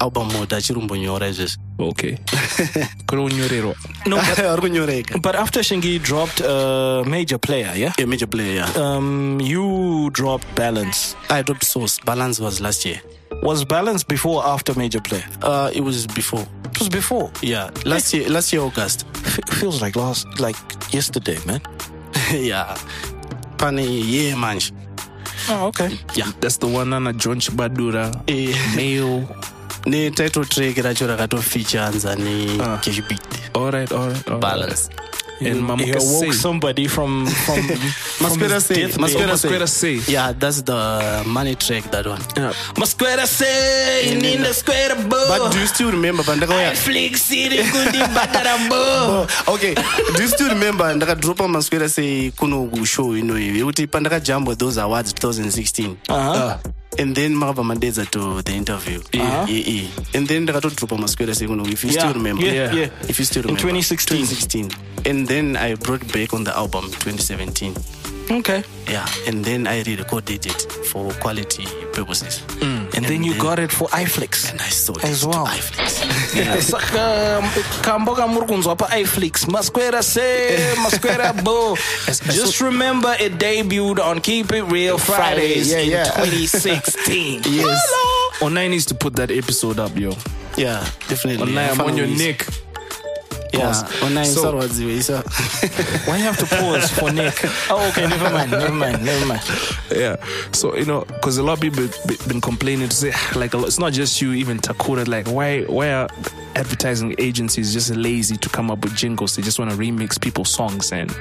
I: achirumbunyora izvezvi
A: Okay. <laughs> Kuronyorero.
B: No, but, <laughs>
I: ari kunyoreka
B: but after Shingi dropped a major player, yeah?
I: a major player yeah.
B: Um, you dropped Balance.
I: I dropped Source. Balance was last year.
B: Was Balance before or after major player?
I: Uh, it was before.
B: It was before.
I: Yeah, last year. Last year August.
B: F- feels like last, like yesterday, man. <laughs>
I: yeah, pane yeah manje.
B: Oh, okay.
I: Yeah,
A: That's the one on a John Chibadura.
I: Eh,
A: Male.
I: Ne title track racho rakatofeature anzani
A: Ah.
I: Cash Beat
A: All right, all right, all right.
I: Balance.
A: And
B: He
A: Mamuka
B: awoke
A: say.
B: somebody from from, <laughs> from
I: Masquerade
B: his
I: say,
B: death
I: Masquerade
B: bed.
I: say.
A: Masquerade say.
I: Yeah, that's the money track that one.
B: Masquerade say in the square
I: But do you still remember pandakauya?
B: Flick City kundi batara <laughs> bo.
I: okay do you still remember ndakadropa maswera sei kuno kushow inoyi yekuti pandakajambwa those awards 2016
B: Uh-huh.
I: And then makabva madedza to the interview
B: Uh-huh.
I: yeah, yeah. and then ndakatodropa sei kuno if you
B: Yeah,
I: still remember
B: yeah, yeah.
I: if you still
B: In
I: remember
B: 2016.
I: 2016 and then i brought back on the album 2017
B: Okay.
I: yeah and then i re-recorded it for quality purposes
B: And then you got it for iFlix.
I: and i sold
B: As
I: it
B: well.
I: to iFlix.
B: Saka kambo kamuri kunzwa paiflix masquera se masquera bo <laughs> just remember it debuted on keep it real fridays
I: yeah, yeah.
B: in 2016 <laughs>
I: yes.
A: Online needs to put that episode up, yo.
I: yeah definitely.
A: Online, I'm on your
I: Fana
A: neck.
I: yeah
A: Pause.
I: Oh, online
A: So-
I: isa uh, <laughs>
B: why you have to pause for nick oh okay never mind never mind never mind
A: Yeah. So you know, because a lot of people be- been complaining to say <sighs> like lot, it's not just you, even Takura. Like why why are advertising agencies just lazy to come up with jingles? They just want to remix people's songs and.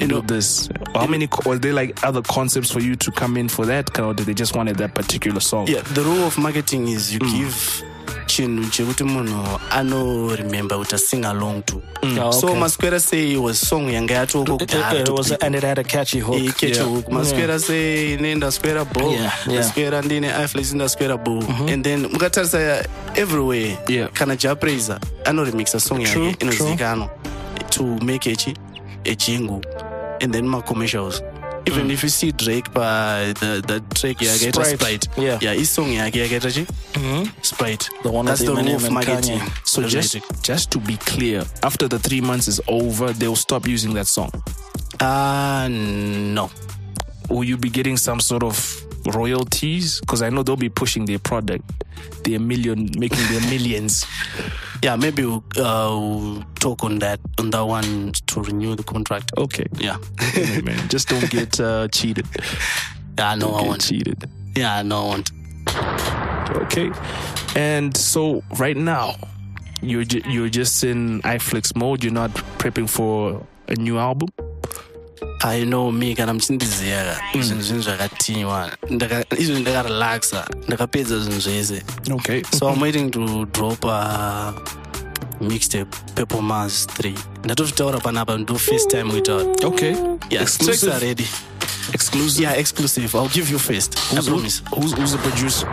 A: You know this. How many? Was there like other concepts for you to come in for that, or did they just wanted that particular song?
I: yeah the rule of marketing is you mm. give chinhu chekuti munhu anoremember kuti asing along to.
B: Oh,
I: so
B: okay.
I: maswera say was song yanga yatoko
B: It- it- it was and it had a catchy hook.
I: Eh, catchy hook. Maswera mm. say ine ndaswera bo ndaswera ndine iFlix ndaswera bo mm-hmm. and then mukatarisa everywhere
A: Yeah.
I: kana Jah Prayzah anoremixa song yake inozivikanwa to make echi ejingu and then macommercials even if you see drake pa the, the track yake yaita
B: Sprite. Yeah.
I: yeah his song yake yakaita chi sprite
B: The one
I: that's the rule
B: Eminem
I: of
B: and
I: marketing.
A: So just just to be clear, after the three months is over, they'll stop using that song.
I: uh no
A: Will you be getting some sort of royalties? Because I know they'll be pushing their product, their million, making their millions. <laughs>
I: Yeah, maybe we'll, uh, we'll talk on that on that one to renew the contract.
A: Okay.
I: Yeah.
A: Man, <laughs> just don't get uh, cheated.
I: Yeah, no,
A: Don't
I: I won't.
A: cheated.
I: Yeah, I won't.
A: Okay. And so right now, you're ju- you're just in iFlix mode. You're not prepping for a new album.
I: I know me kana muchindiziya ka zvinhu zvinhu zvakatinywa izvo mm. ndakarelaxa ah. ndakapedza zvinhu zvese
A: Okay.
I: so i'm waiting to drop a mixtape purple mars 3 ndatozvitaura panapa ndo first time witaura
A: Okay.
I: yeah
A: Exclusive?
I: ready
A: Exclusive.
I: yeah exclusive i'll give you first i
A: Who's,
I: promise
A: who's, who's the producer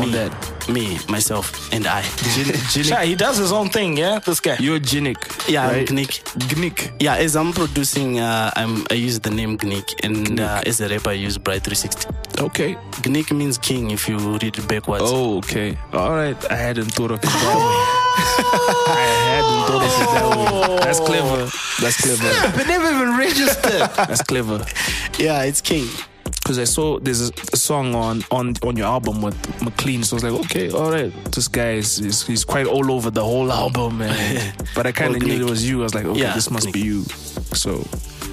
A: on that?
I: me myself and i
B: Sha, he does his own thing, yeah. This guy.
A: You're Gnick.
I: yeah
A: right?
I: I'm Gnick.
A: Gnick.
I: yeah as i'm producing uh, I'm, i use the name gnick and uh, as a rapper i use bright 360
A: Okay.
I: gnick means king if you read it backwards
A: Oh, okay. All right. I hadn't thought of it that <laughs> way. I hadn't thought of it that way. That's clever. That's clever.
B: But never even registered. <laughs>
A: That's clever.
I: yeah it's king
A: Because I saw there's a, song on, on on your album with McLean, so I was like, okay, all right, this guy is, is he's quite all over the whole album, man. <laughs> but I kind of knew it was you. I was like, okay,
I: Yeah,
A: this must be you. So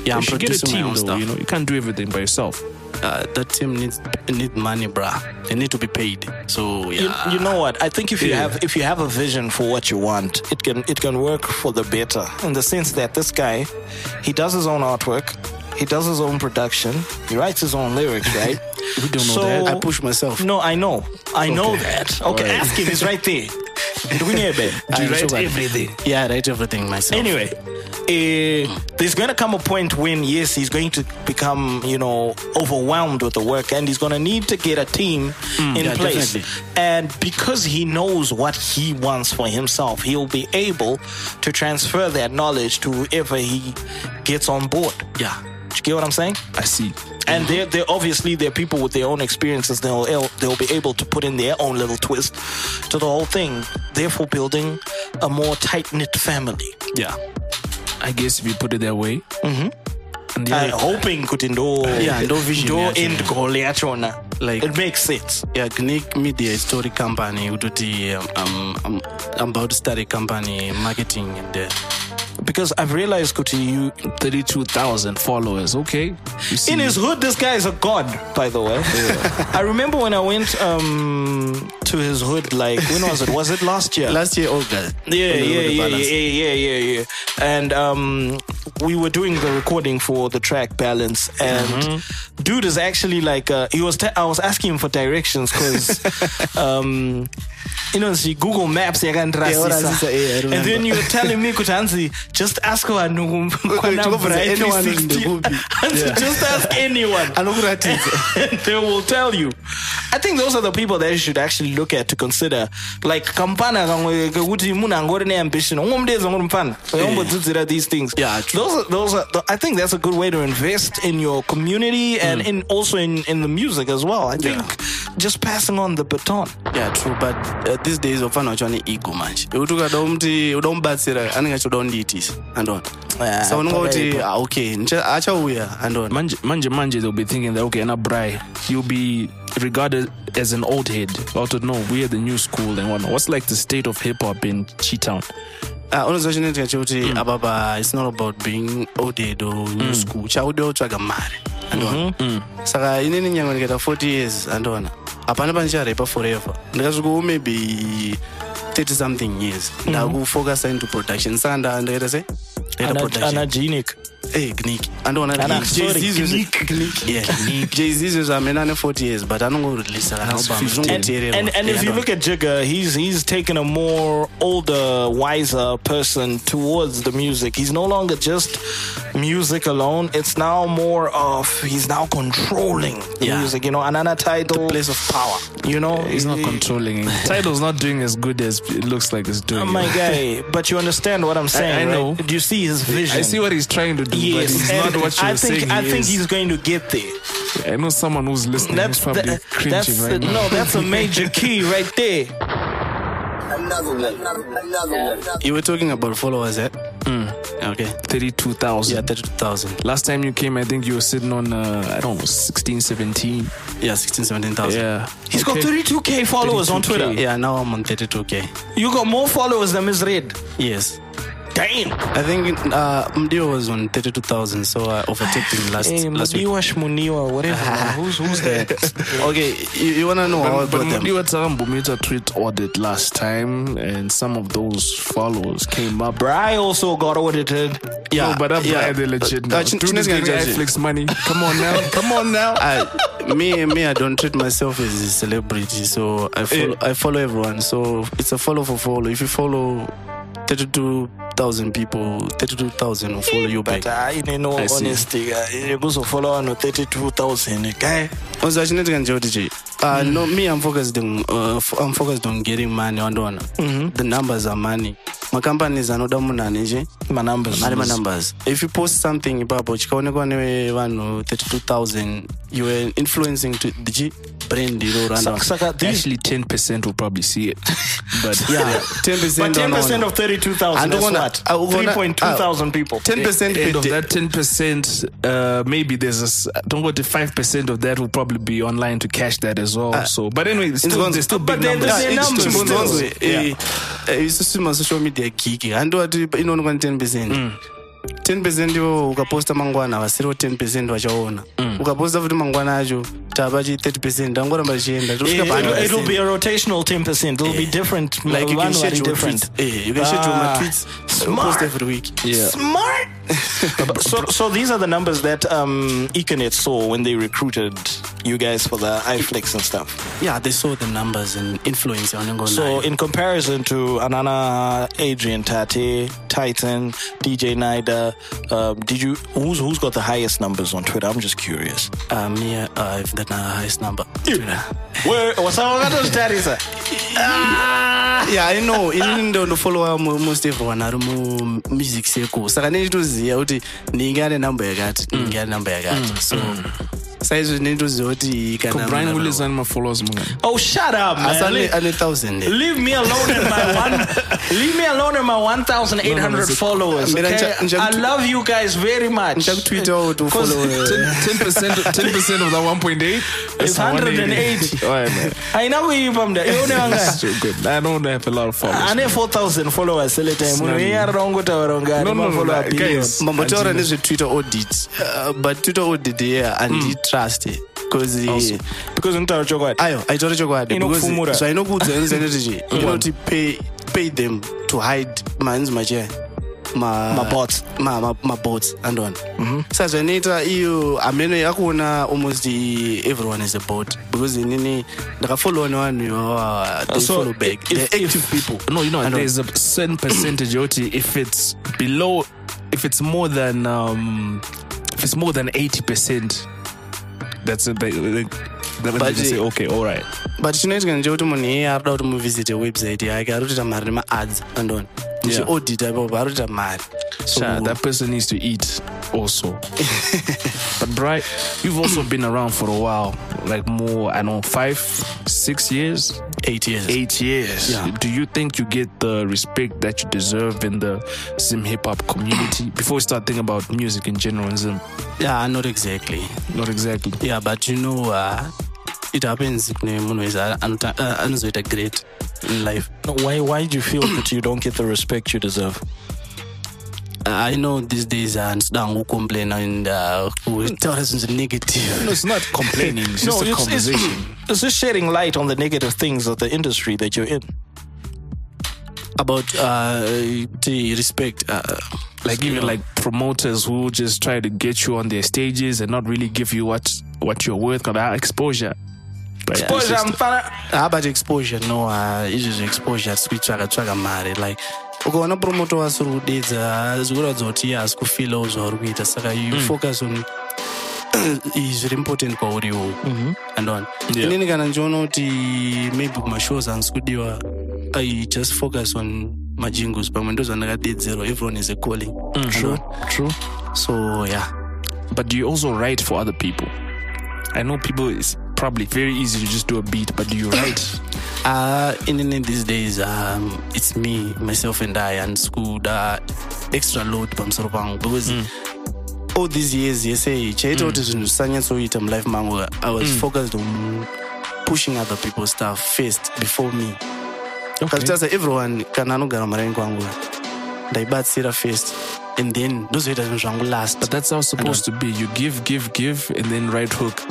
I: yeah
A: you
I: i'm
A: should get a
I: producing my
A: team
I: own
A: though.
I: stuff
A: You know, you can't do everything by yourself.
I: uh, that team needs need money, bruh. They need to be paid. So
B: You,
I: yeah,
B: you know what? I think if you
A: Yeah.
B: have if you have a vision for what you want, it can it can work for the better. In the sense that this guy, he does his own artwork, he does his own production, he writes his own lyrics, <laughs> right?
A: We don't know that.
I: I push myself.
B: no, I know, I know that. Okay,
A: Alright.
B: ask him. He's right there. <laughs>
A: You write
I: sure
A: everything?
I: Yeah, I write everything myself.
B: Anyway, uh, there's going to come a point when, yes, he's going to become, you know, overwhelmed with the work and he's going to need to get a team in
I: yeah,
B: place.
I: definitely.
B: And because he knows what he wants for himself, he'll be able to transfer that knowledge to whoever he gets on board.
I: yeah,
B: Do you get what I'm saying?
A: I see.
B: And they're, they're obviously they're people with their own experiences. They'll they'll be able to put in their own little twist to the whole thing, therefore building a more tight knit family.
I: yeah,
A: I guess if you put it that way. Mm-hmm. And the
B: Uh,
A: other-
B: hoping kuti ndo
I: Yeah, ndo vision
B: ndo end goal yachona
I: Like-
B: it makes sense
I: yeah. Gnick Media Story Company. Utoti, um, I'm, I'm, I'm about to start a company marketing and uh,
B: because I've realized you
A: 32,000 followers. Okay.
B: In his hood this guy is a god by the way <laughs> I remember when I went um to his hood like when was it was it last year <laughs>
I: last year August.
B: Yeah, yeah, yeah, yeah, yeah, yeah, yeah. And um, we were doing the recording for the track balance, and
I: Mm-hmm.
B: dude is actually like uh, he was. I was asking him for directions because, <laughs> um, you know, see Google Maps, yeah,
I: what I say, yeah, I
B: and then you were telling me, Kutanzi, just ask <laughs> one.
I: anyone in the movie. <laughs>
B: Just ask anyone <laughs> and they will tell you. I think those are the people that you should actually look at to consider. Like kampana kamwe kekuti munhu angori neambition umwe mudezi angori mufana uyambodzidzira these things
I: Yeah,
B: those are, those are i think that's a good way to invest in your community and
I: Mm.
B: in also in, in the music as well i think just passing on the baton.
I: Yeah true but uh, these days wafana wacho ane ego manje ekuti ukada kuti uda kumubatsira anenge achida kundiitisa andona
B: Yeah,
I: so unonga kuti
B: pakarepo.
I: ah, okay ndicha- achauya andona
A: Manje, manje, manje, they'll be thinking that, okay, and a Bry, you'll be regarded as an old head. Well, to know, we're the new school and whatnot. What's like the state of hip hop in Cheetown?
I: Ah, unoziva chinoitika chekuti apapa it's not about being olded or new school. Chauda kutsvaga mari andona saka inini nyangwe ndikaita 40 years andona hapana pandicharepa forever. Ndikasvikawo maybe 30 something years. Ndakufocusa into production. Saka nda- ndakaita se ndakaita
B: Ana-
I: production
B: anagenic
I: Eh, Gnick. andona
B: Ana- sorry, Gnick,
I: jayzizo zvamene ane 40 years but anongoreleasa kana album
B: and,
I: zvinongoteererwa
B: and, and if you look at Jigga, he's he's taken a more older, wiser person towards the music. He's no longer just music alone. It's now more of he's now controlling the
I: Yeah.
B: music. You know, another title,
I: place of power
B: You know,
A: He's not controlling. <laughs> Title's not doing as good as it looks like it's doing.
B: Oh my guy, but you understand what I'm saying,
A: I
B: right?
A: know.
B: Do you see his vision?
A: I see what he's trying to do, but
B: Yes,
A: it's
B: and
A: not what you're
B: I think
A: saying.
B: I
A: he
B: think
A: is.
B: he's going to get there.
A: I know someone who's listening
B: That's
A: who's probably
B: that-
A: cringing
B: that's
A: right now.
B: no, that's a major <laughs> key right there.
I: You were talking about followers, eh? Okay.
A: 32,000.
I: Yeah, 32,000.
A: Last time you came, I think you were sitting on, uh, I don't know, 16, 17.
I: Yeah, 16, 17,000.
A: Yeah.
B: He's got 32k followers on
A: 32K.
B: Twitter.
I: Yeah, now I'm on 32k.
B: You got more followers than Ms. Red.
I: Yes.
B: Damn.
I: I think uh, Mdio was on 32,000, so I overtook him last,
B: Hey,
I: last week.
B: Madiwa Shmuniwa, whatever. <laughs> who's who's that? <laughs>
I: Okay, you, you want to know how I
A: But
I: got them?
A: you were telling Bumita tweet audit last time, and some of those followers came up.
B: Bry also got audited.
I: Yeah,
A: no, but I'm
I: yeah.
A: yeah. legit.
I: Uh,
A: Now.
I: Chin-
A: Dude
I: Chin
A: is
I: is gonna
A: getting
I: judge it.
A: Netflix money. <laughs> Come on now. Come on now.
I: I, me, me, I don't treat myself as a celebrity, so I follow, I follow everyone. So it's a follow for follow. If you follow 32,000 people, 32,000 will follow you back.
B: But I in no
A: I see.
B: honesty, I was follow on 32,000 guy.
I: Also, I shouldn't get DJ. Uh, no, me, I'm focused on, uh, f- I'm focused on getting money. On the numbers are money. My companies are not munhu
B: My numbers.
I: mari numbers if you post something ipapo chikaonekwa nevanhu 32000 you were influencing to the brand iroro and
B: Saka, saka, these,
A: Actually, 10% will probably see it. <laughs> But
I: yeah <laughs> 10%
B: but 10% of 32,000
I: And
B: is
I: ukona-
B: what?
I: uh, ukona-
B: 3.2 thousand people.
I: 10%
A: end of that 10%, uh, maybe there's a, s- don't go to 5% of that will probably be online to cash that as well. Uh, so, but anyway, it's still, there's still
B: but
A: big
B: they're the
A: numbers.
B: same
A: It's
B: numbers
A: still-
B: still.
A: Yeah.
I: Eh, eh, isusu masocial media gigi handowati inoonekwa ni 10 mm. 10 ivo ukaposta mm. mangwana vasiriwo 10 vachaona ukaposta futi mangwana acho tavachi 30 angoramba chienda
B: It, it'll be a rotational 10%. It'll be different.
I: like you can schedule
B: different.
I: tweets. Eh, you can schedule my
B: Ah,
I: tweets
B: smart.
I: post every week
A: Yeah.
B: Smart. so, so these are the numbers that um, Econet saw when they recruited you guys for the iFlix and stuff.
I: yeah they saw the numbers and influence on
B: So, in comparison to Anana, Adrian Tate, Tytan, DJ Nida, um, did you who's who's got the highest numbers on Twitter? I'm just curious.
I: uh, me uh, I've the number.
B: Where what's our sir?
I: yeah i know. Inini ndo ndofollowa mo- most everyone ari music circle. Saka ndinitoziva kuti ndinge ane namba yakati ndinge ane namba yakati. So saizvo ndinitoziva kuti
A: Ko
I: kana
A: Brian
I: munhu-
A: Willis and my followers, man.
B: Oh, shut up, man.
I: ane
B: Leave,
I: ane 1000
B: leave me alone in my <laughs> one. leave me alone in my 1,800
A: No, no, no,
B: followers. Okay?
I: nja- nja-
B: I love you guys very much.
I: ndichakutwiitawo kuti ufollow
A: 10% 10% of that 1.8
B: It's 180. <laughs>
A: All right, man.
B: Haina kuipa mda. Ione wanga.
A: That's. I don't have a lot of followers.
B: ane 4000 followers sele time uno
A: Snani.
B: iye arongotavara unga ane
A: No, no, no,
B: mafollower
A: no,
B: billion.
A: guys.
I: mambotaura nezvetwitter audit uh, but twitter audit yeah handitrust because
A: Also.
B: because unotaura chokwadi
I: ayo aitaura chokwadi
B: Inokufumura.
I: zvainokuudza inozanetichi inoti pay, pay them to hide manzi machia
B: Mabots.
I: mabots andona sa zvainoita iyo hameno yakuona almost everyone is a bot because inini ndakafollowa nevanhu ivava they
B: So,
I: follow back they're active people
A: No, you know,
I: know.
A: there's a certain percentage, Oti, if it's below, if it's more than, um, if it's more than 80%, that's. They, they, they,
I: But
A: they say, okay, all right.
I: but chinoitika ndechekuti munhu iye arikuda kuti muvisite website yake ari kutoita mari nemaads andona ndichiaudita ipapo ari kutoita mari
A: that person needs to eat also. <laughs> but Bright, you've also been around for a while, like more, I know, five, six years,
I: eight years
A: eight years.
I: Yeah.
A: Do you think you get the respect that you deserve in the Zim hip hop community? <coughs> Before we start thinking about music in general in Zim,
I: yeah not exactly
A: not exactly.
I: yeah but you know uh, it happens munhu wese anota- uh, anozoita great in life
B: why why do you feel <coughs> that you don't get the respect you deserve
I: i know these days uh, ndinoda ngocomplaina and uh, kutaura zvinhu zviri negative
A: No, it's not complaining. It's <laughs> just a
B: it's,
A: conversation.
B: it's, it's just shedding light on the negative things of the industry that you're in
I: about uh, the respect uh,
A: like even like promoters who just try to get you on their stages and not really give you what what you're worth or that exposure.
B: Exposure,
A: It's just-
B: mfana.
I: Ah, but exposure no uh, exposure hatisi kuitsvaka tsvaka mari like ukaona promoto wasi uri kudedza zvikuratidza kuti iye kufilawo zvauri kuita saka you mm. focus on <clears throat> zviri important kwauriwo mm-hmm. andona
A: Yeah.
I: inini kana ndichiona kuti maybe kumashows handisi kudiwa i just focus on majingles pamwe ndo zvandakadedzerwa everyone is a calling mm,
A: True, true.
I: so yeah
A: But do you also write for other people? I know people it's probably very easy to just do a beat, but do you write? <laughs>
I: Uh, in, in these days, um, it's me, myself, and I, and school uh, extra load pamusoro pangu because all these years yese chaita kuti zvinhu zvisanyatsoita mulife mangu i was focused on pushing other people's stuff first before me. Kazvitasa everyone kana anogara maraini kwangu ndaibatsira first and then ndozoita zvinhu zvangu last
A: But that's how it's supposed uh, to be. You give, give, give, and then right hook.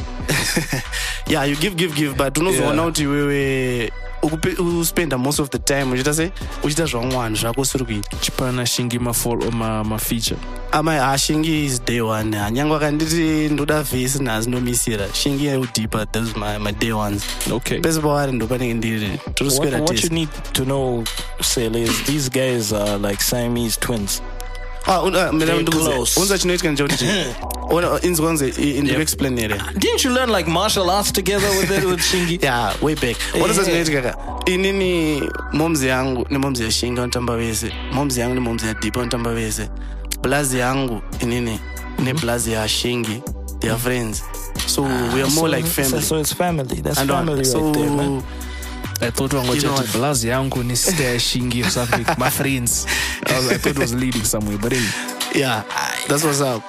A: <laughs>
I: yeah you give give give but do unozoona kuti wewe ukupe- uspenda most of the time uchiita se uchiita zvamwani zvako usiri kuita.
A: Chipana shingi mafol ma mafeature?
I: Amai hashingi is day one hanyange akanditi ndoda vhesi nhasi ndomisira shingi yaudipa those my, my day ones.
A: Okay.
I: Pese pavari ndo panenge ndiri
B: What,
I: totoswera
B: what you need to know, is these guys are like Siamese twins. Ah, They're close.
I: unza chinoitika <laughs> eh, ndechekuti inzwa kunze ndikuexplainere
B: Didn't you learn like martial arts together with it, with Shingi? <laughs>
I: yeah way back. Wanoza chinoitika ka inini momzi yangu nemomzi yashinga vanotamba vese momzi yangu nemomzi yadipa vanotamba vese blazi yangu inini neblazi mm-hmm. yashingi they are friends. So ah, we are more
B: So-
I: like family.
B: So, so it's family. That's
I: And,
B: family
I: so
B: right there, man.
A: I thought one was
I: what?
A: blazi yangu ni sister shingi or something. My <laughs> friends. I, was, I thought it was leading somewhere, but anyway.
I: yeah that's what's up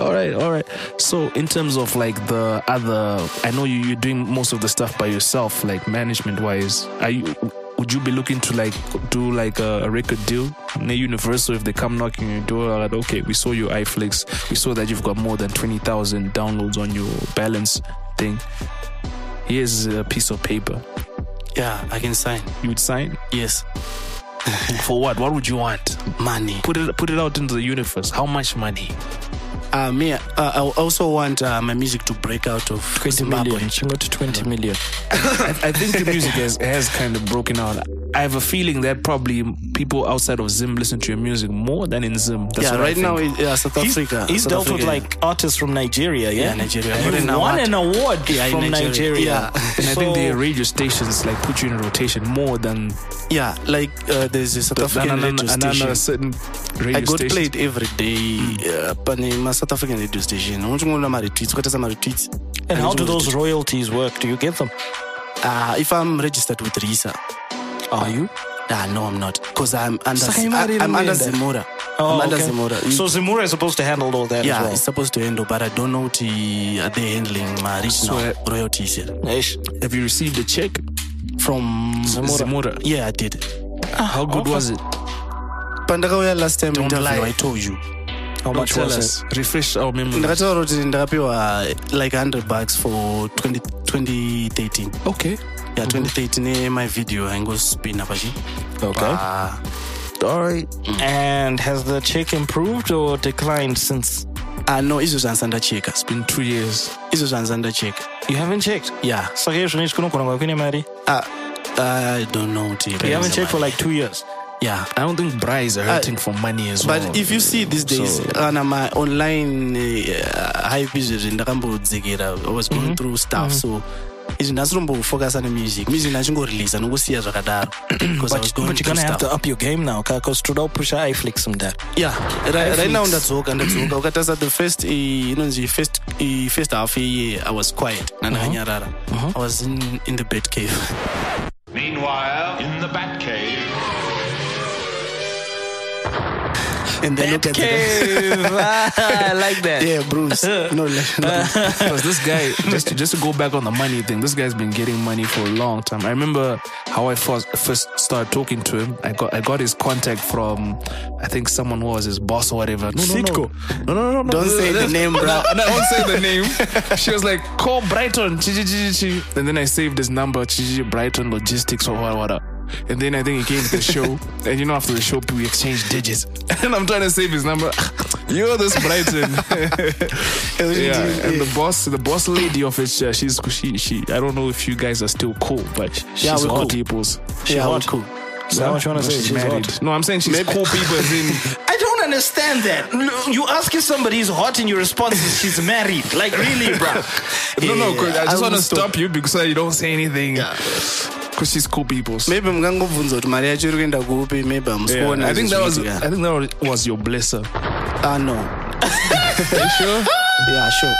A: All right, all right. So, in terms of like the other, I know you, you're doing most of the stuff by yourself, like management wise. Are you? Would you be looking to like do like a, a record deal? Near Universal, if they come knocking your door, like, okay, we saw your iFlix, we saw that you've got more than twenty thousand downloads on your balance thing. Here's a piece of paper.
I: yeah i can sign
A: You would sign
I: yes
A: for what? What would you want?
I: money
A: Put it put it out into the universe. How much money?
I: Uh, me uh, i also want uh, my music to break out of
B: 20
I: Zimbabwe.
B: million. She got to 20 million. <laughs>
A: I, I think the music has, has kind of broken out. I have a feeling that probably people outside of Zim listen to your music more than in Zim. That's
I: yeah
A: what
I: right
A: think.
I: now it- yeah, south africa
B: he's
I: South
B: dealt with
I: Africa.
B: like artists from Nigeria, yeah?
I: Yeah, Nigeria.
B: He won
I: award.
B: an award
I: Yeah,
B: from
I: Nigeria.
B: Nigeria.
I: Yeah.
A: and I think the radio stations like put you in a rotation more than
I: yeah like uh, there's a south african
A: than
I: radio
A: an- an-
I: station
A: a certain radio
I: I got
A: station.
I: played every day uh, pane ma-south african radio station unochingoona maretweets kwatasa maretweets
B: And how do those royalties work? Do you get them?
I: uh, if i'm registered with risa
B: Are you?
I: ah, no i'm not because i'm under,
B: Saka
I: I,
B: imari
I: i'm under
B: inoenda.
I: zimura
B: Oh,
I: i'm under
B: okay.
I: zimura
B: So Zimura is supposed to handle all that
I: yeah
B: as well.
I: it's supposed to handle but i don't know what are they handling my regional
A: So, uh,
I: royalties here
B: Ish.
A: Have you received a check?
I: from
A: Zimura.
I: yeah i did
A: How good was it?
I: pandakauya last time
A: Don't
I: interview
A: lie.
I: i told you
B: How much
A: Tell
B: was
A: us.
B: it?
A: Refresh our memory.
I: ndakataura kuti ndakapiwa like 100 bucks for 20, 2013
A: Okay.
I: yeah 2013 my video aingospina pachi
B: Okay.
I: Ah,
B: All right. And has the check improved or declined since?
I: ah no izvo zvanzi ndacheka
A: It's been two years.
I: It's izvo zvanzi ndacheka
B: You haven't checked?
I: yeah
B: Saka izvo nezvi kunogona kunge kune mari?
I: ah, i don't know kuti
B: You haven't checked for like two years.
I: Yeah
A: I don't think brides are hurting for money as
I: but
A: well.
I: But if you see these days
A: So-
I: kana ma online uh, hype izvezvi ndakambodzikira i was going through stuff so izvi ndasitombofocusa nemusic music ndachingoreleasa nokusiya zvakadaro because i was
B: But,
I: going
B: but you're
I: through
B: gonna have to up your game now, because today push iFlix some that.
I: yeah right, right now
B: iFlix.
I: ndadzoka ndadzoka ukatarisa the first eh, inonzi first eh, first half year i was quiet nandakanyarara i was in, in the bed cave
C: Meanwhile, in the Batcave.
I: And then look at the
B: I <laughs> ah, like that.
I: yeah bruce <laughs> no, no.
A: Because this guy, just to, just to go back on the money thing, this guy's been getting money for a long time. I remember how I first first started talking to him. I got I got his contact from, I think someone who was his boss or whatever. No, no, no, no, no, no, no.
I: Don't say the name, bro.
A: No, no, don't say the <laughs> name. she was like, call Brighton, chi, chi, chi, chi, chi. and then I saved his number, chi, chi, chi, Brighton Logistics or what, what. And then I think he came to the show, <laughs> and you know after the show we exchanged digits, <laughs> and I'm trying to save his number. <laughs> You're this Brighton. yeah, and the boss, the boss lady of it, uh, she's she she. I don't know if you guys are still cool, but she's
I: Yeah, we're
A: hot
I: cool.
A: people's.
B: She
I: yeah,
B: hot.
I: cool.
B: Is that what you want to say?
A: She's
B: She's
A: married.
B: hot.
A: No, I'm saying she's cool people as in.
B: I don't understand that. No, You ask if somebody is hot and your response is she's married. Like really, bro.
A: no, no. I
I: I
A: just want to
I: stop.
A: stop you because you don't say anything. Because she's cool people's.
I: maybe mungangobvunza kuti mari yacho iri kuenda kupi maybe hamusikuona
A: I think that was. I think that was your blesser.
I: ah no <laughs>
A: you sure?
I: Yeah sure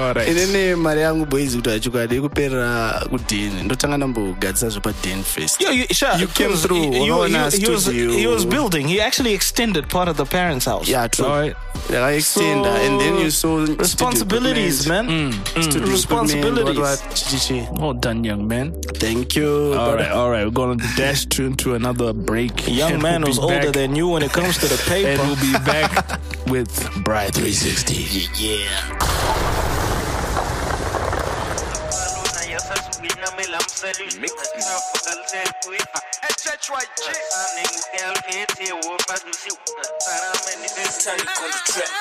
A: All right.
I: inini eh, mari yangu boys kuti achokwadi kuperera kudheni ndotanga ndambogadzisa zvepadheni first
B: Yeah, you, sure.
I: You came through,
B: He, he,
I: ukaona
B: he, was, he was building. He actually extended part of the parents' house.
I: yeah true
A: right.
I: yakaextenda uh, and then you saw
B: responsibilities, man. Mm, mm.
I: studio equipment,
B: responsibilities.
I: what.
A: Well done, young man.
I: thank you
A: All
I: brother.
A: right, all right. We're gonna dash to into another break. <laughs>
B: Young
A: And
B: man
A: we'll
B: was older than you when it comes to the <laughs> paper.
A: And we'll be back <laughs> with Bright 360.
I: yeah あっ!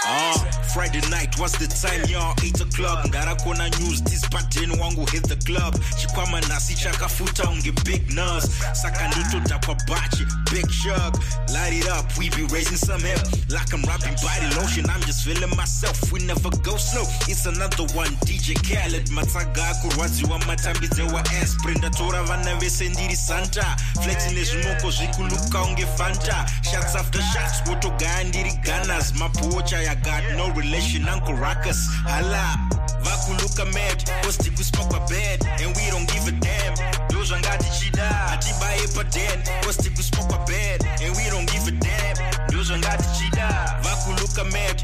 K: Uh, Friday night was the time y'all 8 o'clock. Ngarakona news disbadeni wangu hit the club. Chikwama nasi chakafuta unge big nurse. Saka nditodhakwa bachi big shug. Light it up we be raising some hell. Like i'm rapping body lotion i'm just feeling myself. We never go slow. It's another one dj khaled. Matsaga akurwadziwa matambidze waasprin ndatora vana vese ndiri santa. Nezvimoko zvikuluka unge fanta. After wotogaya ndiri ganas no relation uncle ruckus. Hala vakuluka mad bed and we don't give a ndo hatibaye paden bed and we don't give a ndo vakuluka mad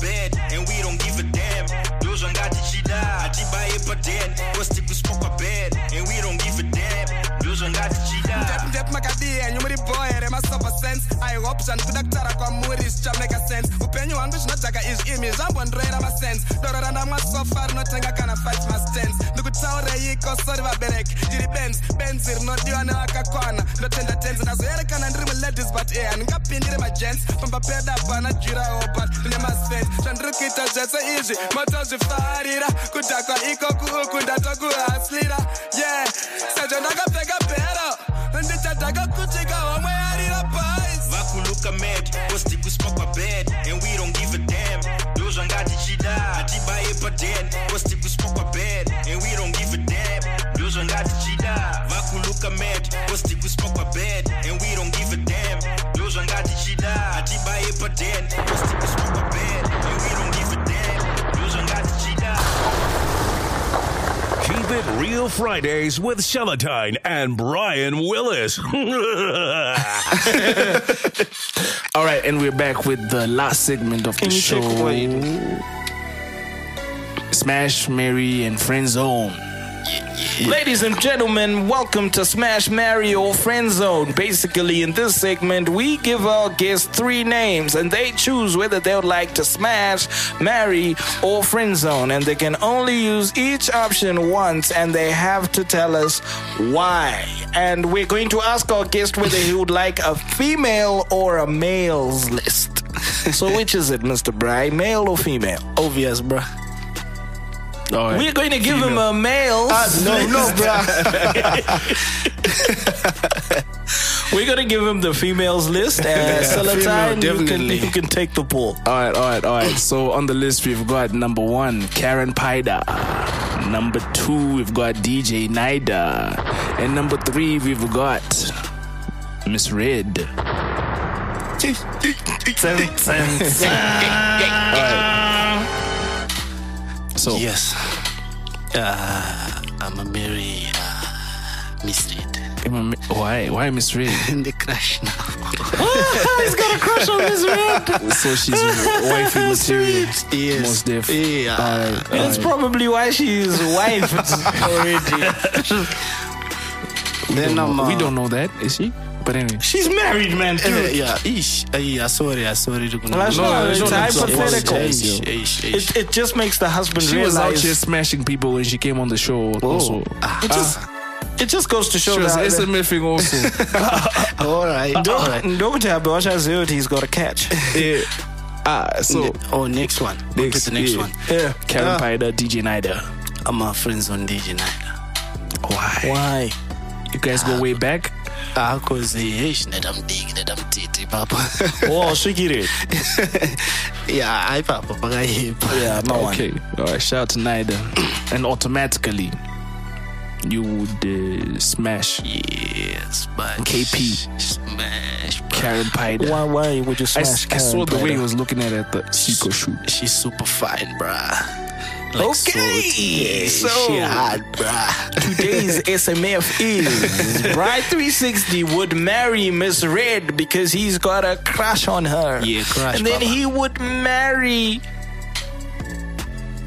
K: bed and we don't give a damn ndo zvangatichida hatibaye paden posti kuspa bed. And we don't give a damn. Ndo zvangatichida
L: Step step makadie nyumuri boy. Remasober sense. I hope zvandikuda kutaura kwamuri zvichameka sense. Upenyu hwangu zvinodhaka izvi imi zvambondroera masense doro randamwa sofa rinotenga kana fight mastens ndikutaureiko sori vabereki. Ndiri benz benzi rinodiwa nevakakwana ndotenda tenzi ndazoerekana ndiri muladies but eh, e handingapindiri magents pamba peda pana jirawo but ndine masfens zvandiri kuita zvese izvi motozvifarira kudhakwa ikoku uku ndatokuhaslira yeah sezvo ndakapfeka bhero ndichadhaka kusvika homwe yarira pais
K: vakuluka mad posti kuspa bed and we don't give a damn. Ndo zvangatichida hatibaye paden posti kuspa bed ndo zvangatichida vakuluka mad posti kuspa bed and we don't give a damn ndo zvangatichida hatibaye paden posti kuspa bed and we don't give a damn ndo zvangatichida
D: Keep it real Fridays with Seletine and Brian Willis. <laughs>
A: All right, and we're back with the last segment of the
B: Can you
A: show.
B: check
A: Smash, Mary, and Friend Zone.
B: Ladies and gentlemen, welcome to Smash Mario Friend Zone. Basically, in this segment, we give our guests three names and they choose whether they would like to smash, marry, or friend zone. And they can only use each option once and they have to tell us why. And we're going to ask our guest whether he would like a female or a male's list. <laughs> So, which is it, Mr. Bry? Male or female?
I: obvious bruh
A: right.
B: We're going to give him a male.
I: Uh, no no bro. <laughs>
B: We're gonna give him the females list, and <laughs>
I: Yeah,
B: Seletine,
I: female,
B: you can,
I: definitely.
B: you can take the ball.
A: All right, all right, all right. So on the list we've got number one, Karen Paida. Number two, we've got DJ Nida, and number three, we've got Miss Red. So
I: yes uh, i'm a mary uh, mislead
A: why why Miss Red? <laughs>
I: the crush now oh, <laughs>
B: He's got a crush on Miss Red.
A: So she's <laughs> wifey material.
I: yes
A: Most def.
I: yeah
A: all
B: That's
A: right.
B: probably why she's wife already.
I: then i'm uh,
A: we don't know that, is she? But anyway.
B: She's married, man.
I: Uh,
B: Dude.
I: yeah, ish. Uh, yeah, sorry, uh, sorry. to-
B: That's not- it's
A: no, no,
B: hypothetical.
A: Ish,
I: Ish, ish, ish.
B: It, it just makes the husband
A: She was out here smashing people when she came on the show. Also,
I: Ah,
B: it just it just goes to show
A: she was
B: that.
A: SMFing also. <laughs>
I: all right, all right.
B: Ndokuti Abosha Zero he's got a catch. <laughs>
A: yeah. Ah, so
I: Ne- oh, next one. Next, to
A: Next,
I: the next
A: yeah.
I: one.
B: Yeah.
A: Karen
I: Ah.
A: Paida, DJ Nida.
I: I'm a friends on DJ Nida.
A: Why?
B: Why?
A: You guys go way back?
I: Ah, cause hey, let them dig, let them titi, papa. <laughs>
B: Oh, Shigiri. <laughs>
I: yeah, I papa, but I hip.
B: Yeah, no one.
A: Okay. All right. Shout out to Nida. <clears throat> and automatically, you would uh, smash.
I: Yes, but
A: KP.
I: Smash.
A: Karen Paida.
B: Why, why would you
A: I,
B: smash
A: I saw
B: Karen
A: the way he was looking at it at the Seiko shoot.
I: She's super fine, bruh.
B: Okay,
I: so,
B: so-
I: hot.
B: Today's <laughs> SMF is Bright 360 would marry Miss Red because he's got a crush on her.
I: Yeah, crush,
B: And then he would marry.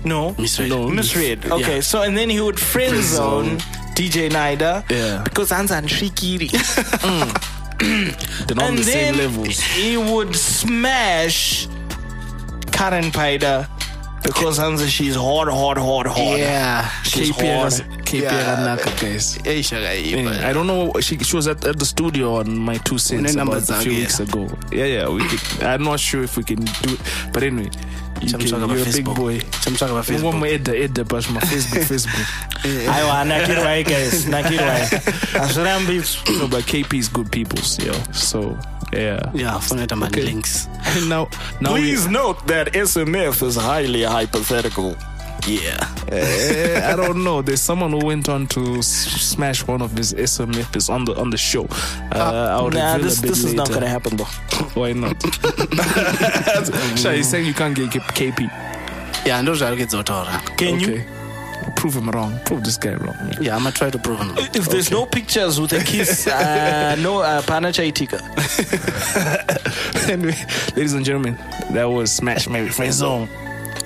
B: No,
I: Miss Red.
B: No, Miss Red. Okay,
I: Yeah.
B: so and then he would friend zone DJ Nida.
A: Yeah.
B: Because Anzan Shikiri. <laughs> Mm.
A: They're not on
B: and
A: the
B: then
A: same levels.
B: he would smash Karen Paida because Hansa she's hard, hard, hard, hard.
I: Yeah.
B: she's
A: KP
B: hard.
A: has- KP
I: Yeah. Shakaiba.
A: Yeah, I don't know. She she was at, at the studio on my two cents about a few
I: zake,
A: weeks ago. Yeah, yeah. We could, I'm not sure if we can do it, but anyway, You can, you're a big boy.
I: Chamsaka ba Facebook.
A: One more Edda, Edda, but my Facebook, <laughs> Facebook.
B: Aiwa, nakirwai guys, nakirwai. <laughs> Asirambi.
A: No, but KP's good people's, yo. So yeah.
I: Yeah, funeta man
A: Okay.
I: links. <laughs>
A: And now, now
B: Please
A: we,
B: note that SMF is highly hypothetical.
I: Yeah.
A: Eh, I don't <laughs> know. There's someone who went on to smash one of his SMFs on the on the show. Uh, I'll
B: Nah,
A: reveal
B: this
A: a
B: this is not gonna happen though. <laughs>
A: Why not? Sure, he's saying you can't get KP.
I: Yeah, ndo zviri kudzotaura.
B: Can you?
A: Okay. Prove him wrong. Prove this guy wrong. man.
I: Yeah, I'm gonna try to prove him. Wrong.
B: If there's no pictures with a kiss, <laughs> uh, no uh, pana chaitika. <laughs>
A: anyway, ladies and gentlemen, that was Smash Mary Friend Zone.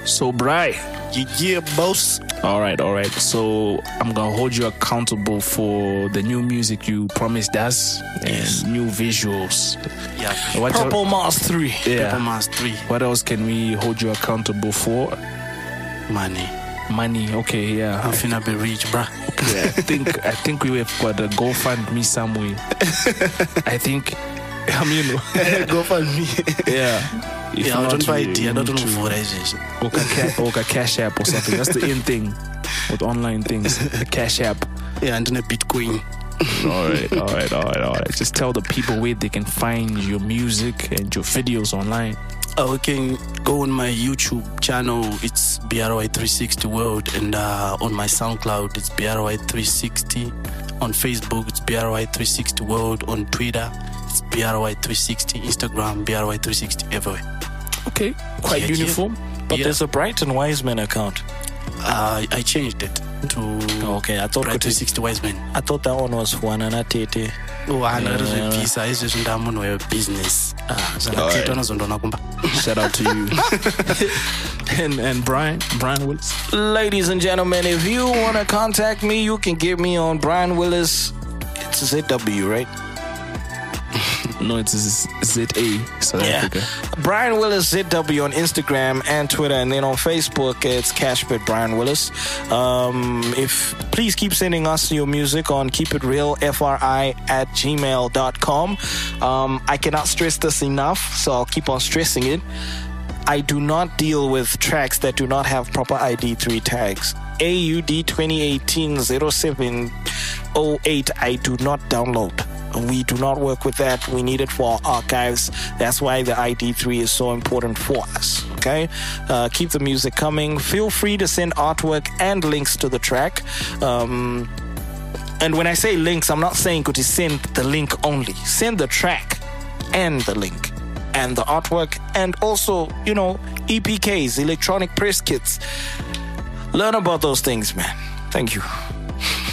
A: So, Bry.
I: Yeah, yeah, boss.
A: All right, all right. So, I'm going to hold you accountable for the new music you promised us and new visuals.
I: Yeah.
A: What
B: Purple Mars 3.
A: yeah.
I: Purple Mars 3.
A: What else can we hold you accountable for?
I: Money.
A: Money. Okay, yeah.
I: I'm finna be rich, bruh.
A: Yeah, I think I think we have got a GoFundMe somewhere. I think. I mean, <laughs>
I: Go for me.
A: yeah. If
I: Yeah, I
A: not,
I: don't buy idea. I don't
A: need
I: know
A: to-
I: for it.
A: or a, ca- or cash app or something. That's the in thing with online things. A cash app.
I: Yeah, and then a Bitcoin.
A: All right, all right, all right, all right. Just tell the people where they can find your music and your videos online.
I: Oh, you can go on my YouTube channel. It's BRY360 World, and uh, on my SoundCloud, it's BRY360. On Facebook, it's BRY360 World. On Twitter, it's BRY360. Instagram, BRY360 everywhere.
A: Okay, quite
I: Yeah, yeah.
A: uniform.
B: But
I: Yeah.
B: there's a Brighton Wiseman account.
I: Uh, I changed it to
B: Okay, I thought
I: BRY360 Wiseman.
B: I thought that one was Juanana Tete.
I: Wana rizvipisa izvezvi ndamunhu webusiness ah, zvakaketwa nozondona kumba
A: Shout out to you. <laughs> and and Brian, Brian Willis.
B: Ladies and gentlemen, if you want to contact me, you can get me on Brian Willis. It's ZW, right?
A: No, it's Z- ZA South
B: Yeah.
A: Africa.
B: Brian Willis ZW on Instagram and Twitter, and then on Facebook it's Cashbit Brian Willis. Um, if please keep sending us your music on keep it real FRI at gmail.com. Um, I cannot stress this enough, so I'll keep on stressing it. I do not deal with tracks that do not have proper ID3 tags. AUD 2018 0708 I do not download. We do not work with that. We need it for our archives. That's why the ID3 is so important for us. Okay? Uh, keep the music coming. Feel free to send artwork and links to the track. Um, and when I say links, I'm not saying could you send the link only. Send the track and the link and the artwork and also, you know, EPKs, electronic press kits. Learn about those things, man. Thank you.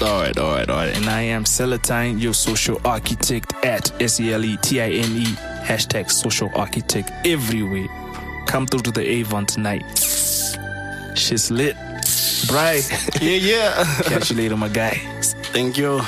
A: All right, all right, all right. And I am Seletine, your social architect at S E L E T I N E hashtag social architect everywhere. Come through to the Avon tonight. She's lit. Bright. <laughs>
I: yeah yeah
A: Catch you later, my guy.
I: thank you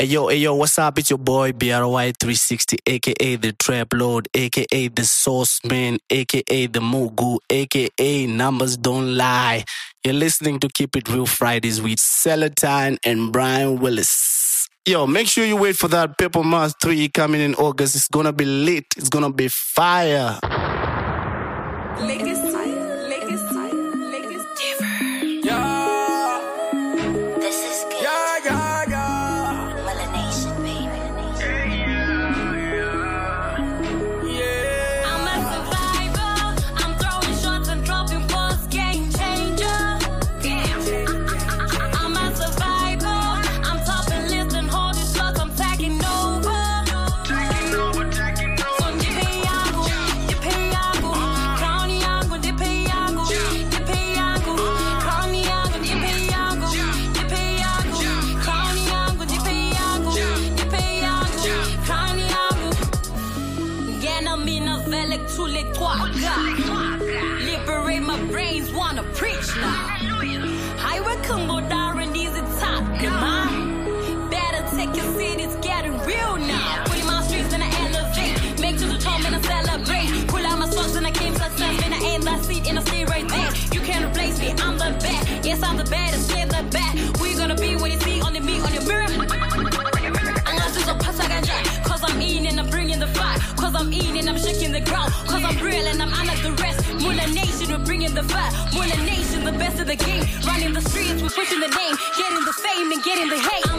I: Hey yo, hey yo, what's up? It's your boy BRY360, aka the Trap Lord, aka the Source Man, aka the Mugu, aka Numbers Don't Lie. You're listening to Keep It Real Fridays with Seletine and Brian Willis. Yo, make sure you wait for that Purple Mars 3 coming in August. It's gonna be lit, it's gonna be fire.
M: Legacy,
N: seat, and I stay right there. You can't replace me, I'm the best. Yes, I'm the baddest, clear the back. We gonna be what you see on the me on your mirror. I'm not just a pass I. Cause I'm eating and I'm bringing the fire. Cause I'm eating and I'm shaking the ground. Cause I'm real and I'm unlike the rest. Mula Nation, we're bringing the fire. Mula Nation, the best of the game. Running the streets, we're pushing the name. Getting the fame and getting the hate.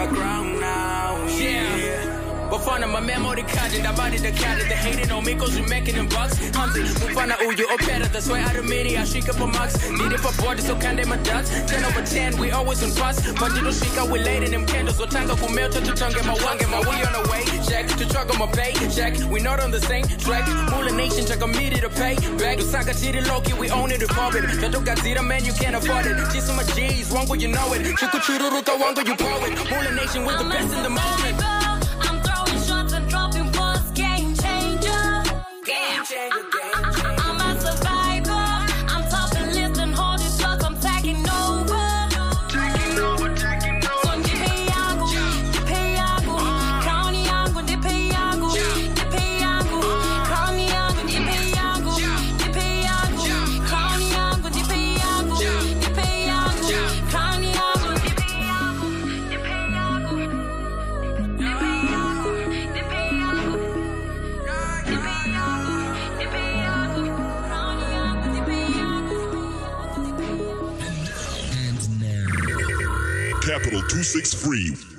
N: A
L: ground. Yeah. Bafana memory card ndabadi dakari the hating on cause we making them bucks. Hanzi mufana uyu opera that's why I mini I shake up a max need it for body so can they my ducks. 10 over 10 we always on bus but you don't shake out we late in them candles. So tanga kumel to tongue my wange my we on the way. Check to truck on my pay. Check we not on the same track. Mula nation check a meter to pay. Back to Saka City Loki we own it republic that don't got zero man you can't afford it. Just my G's wango you know it. Chuku chururuka wango you poet Mula nation with the best in the moment
O: 263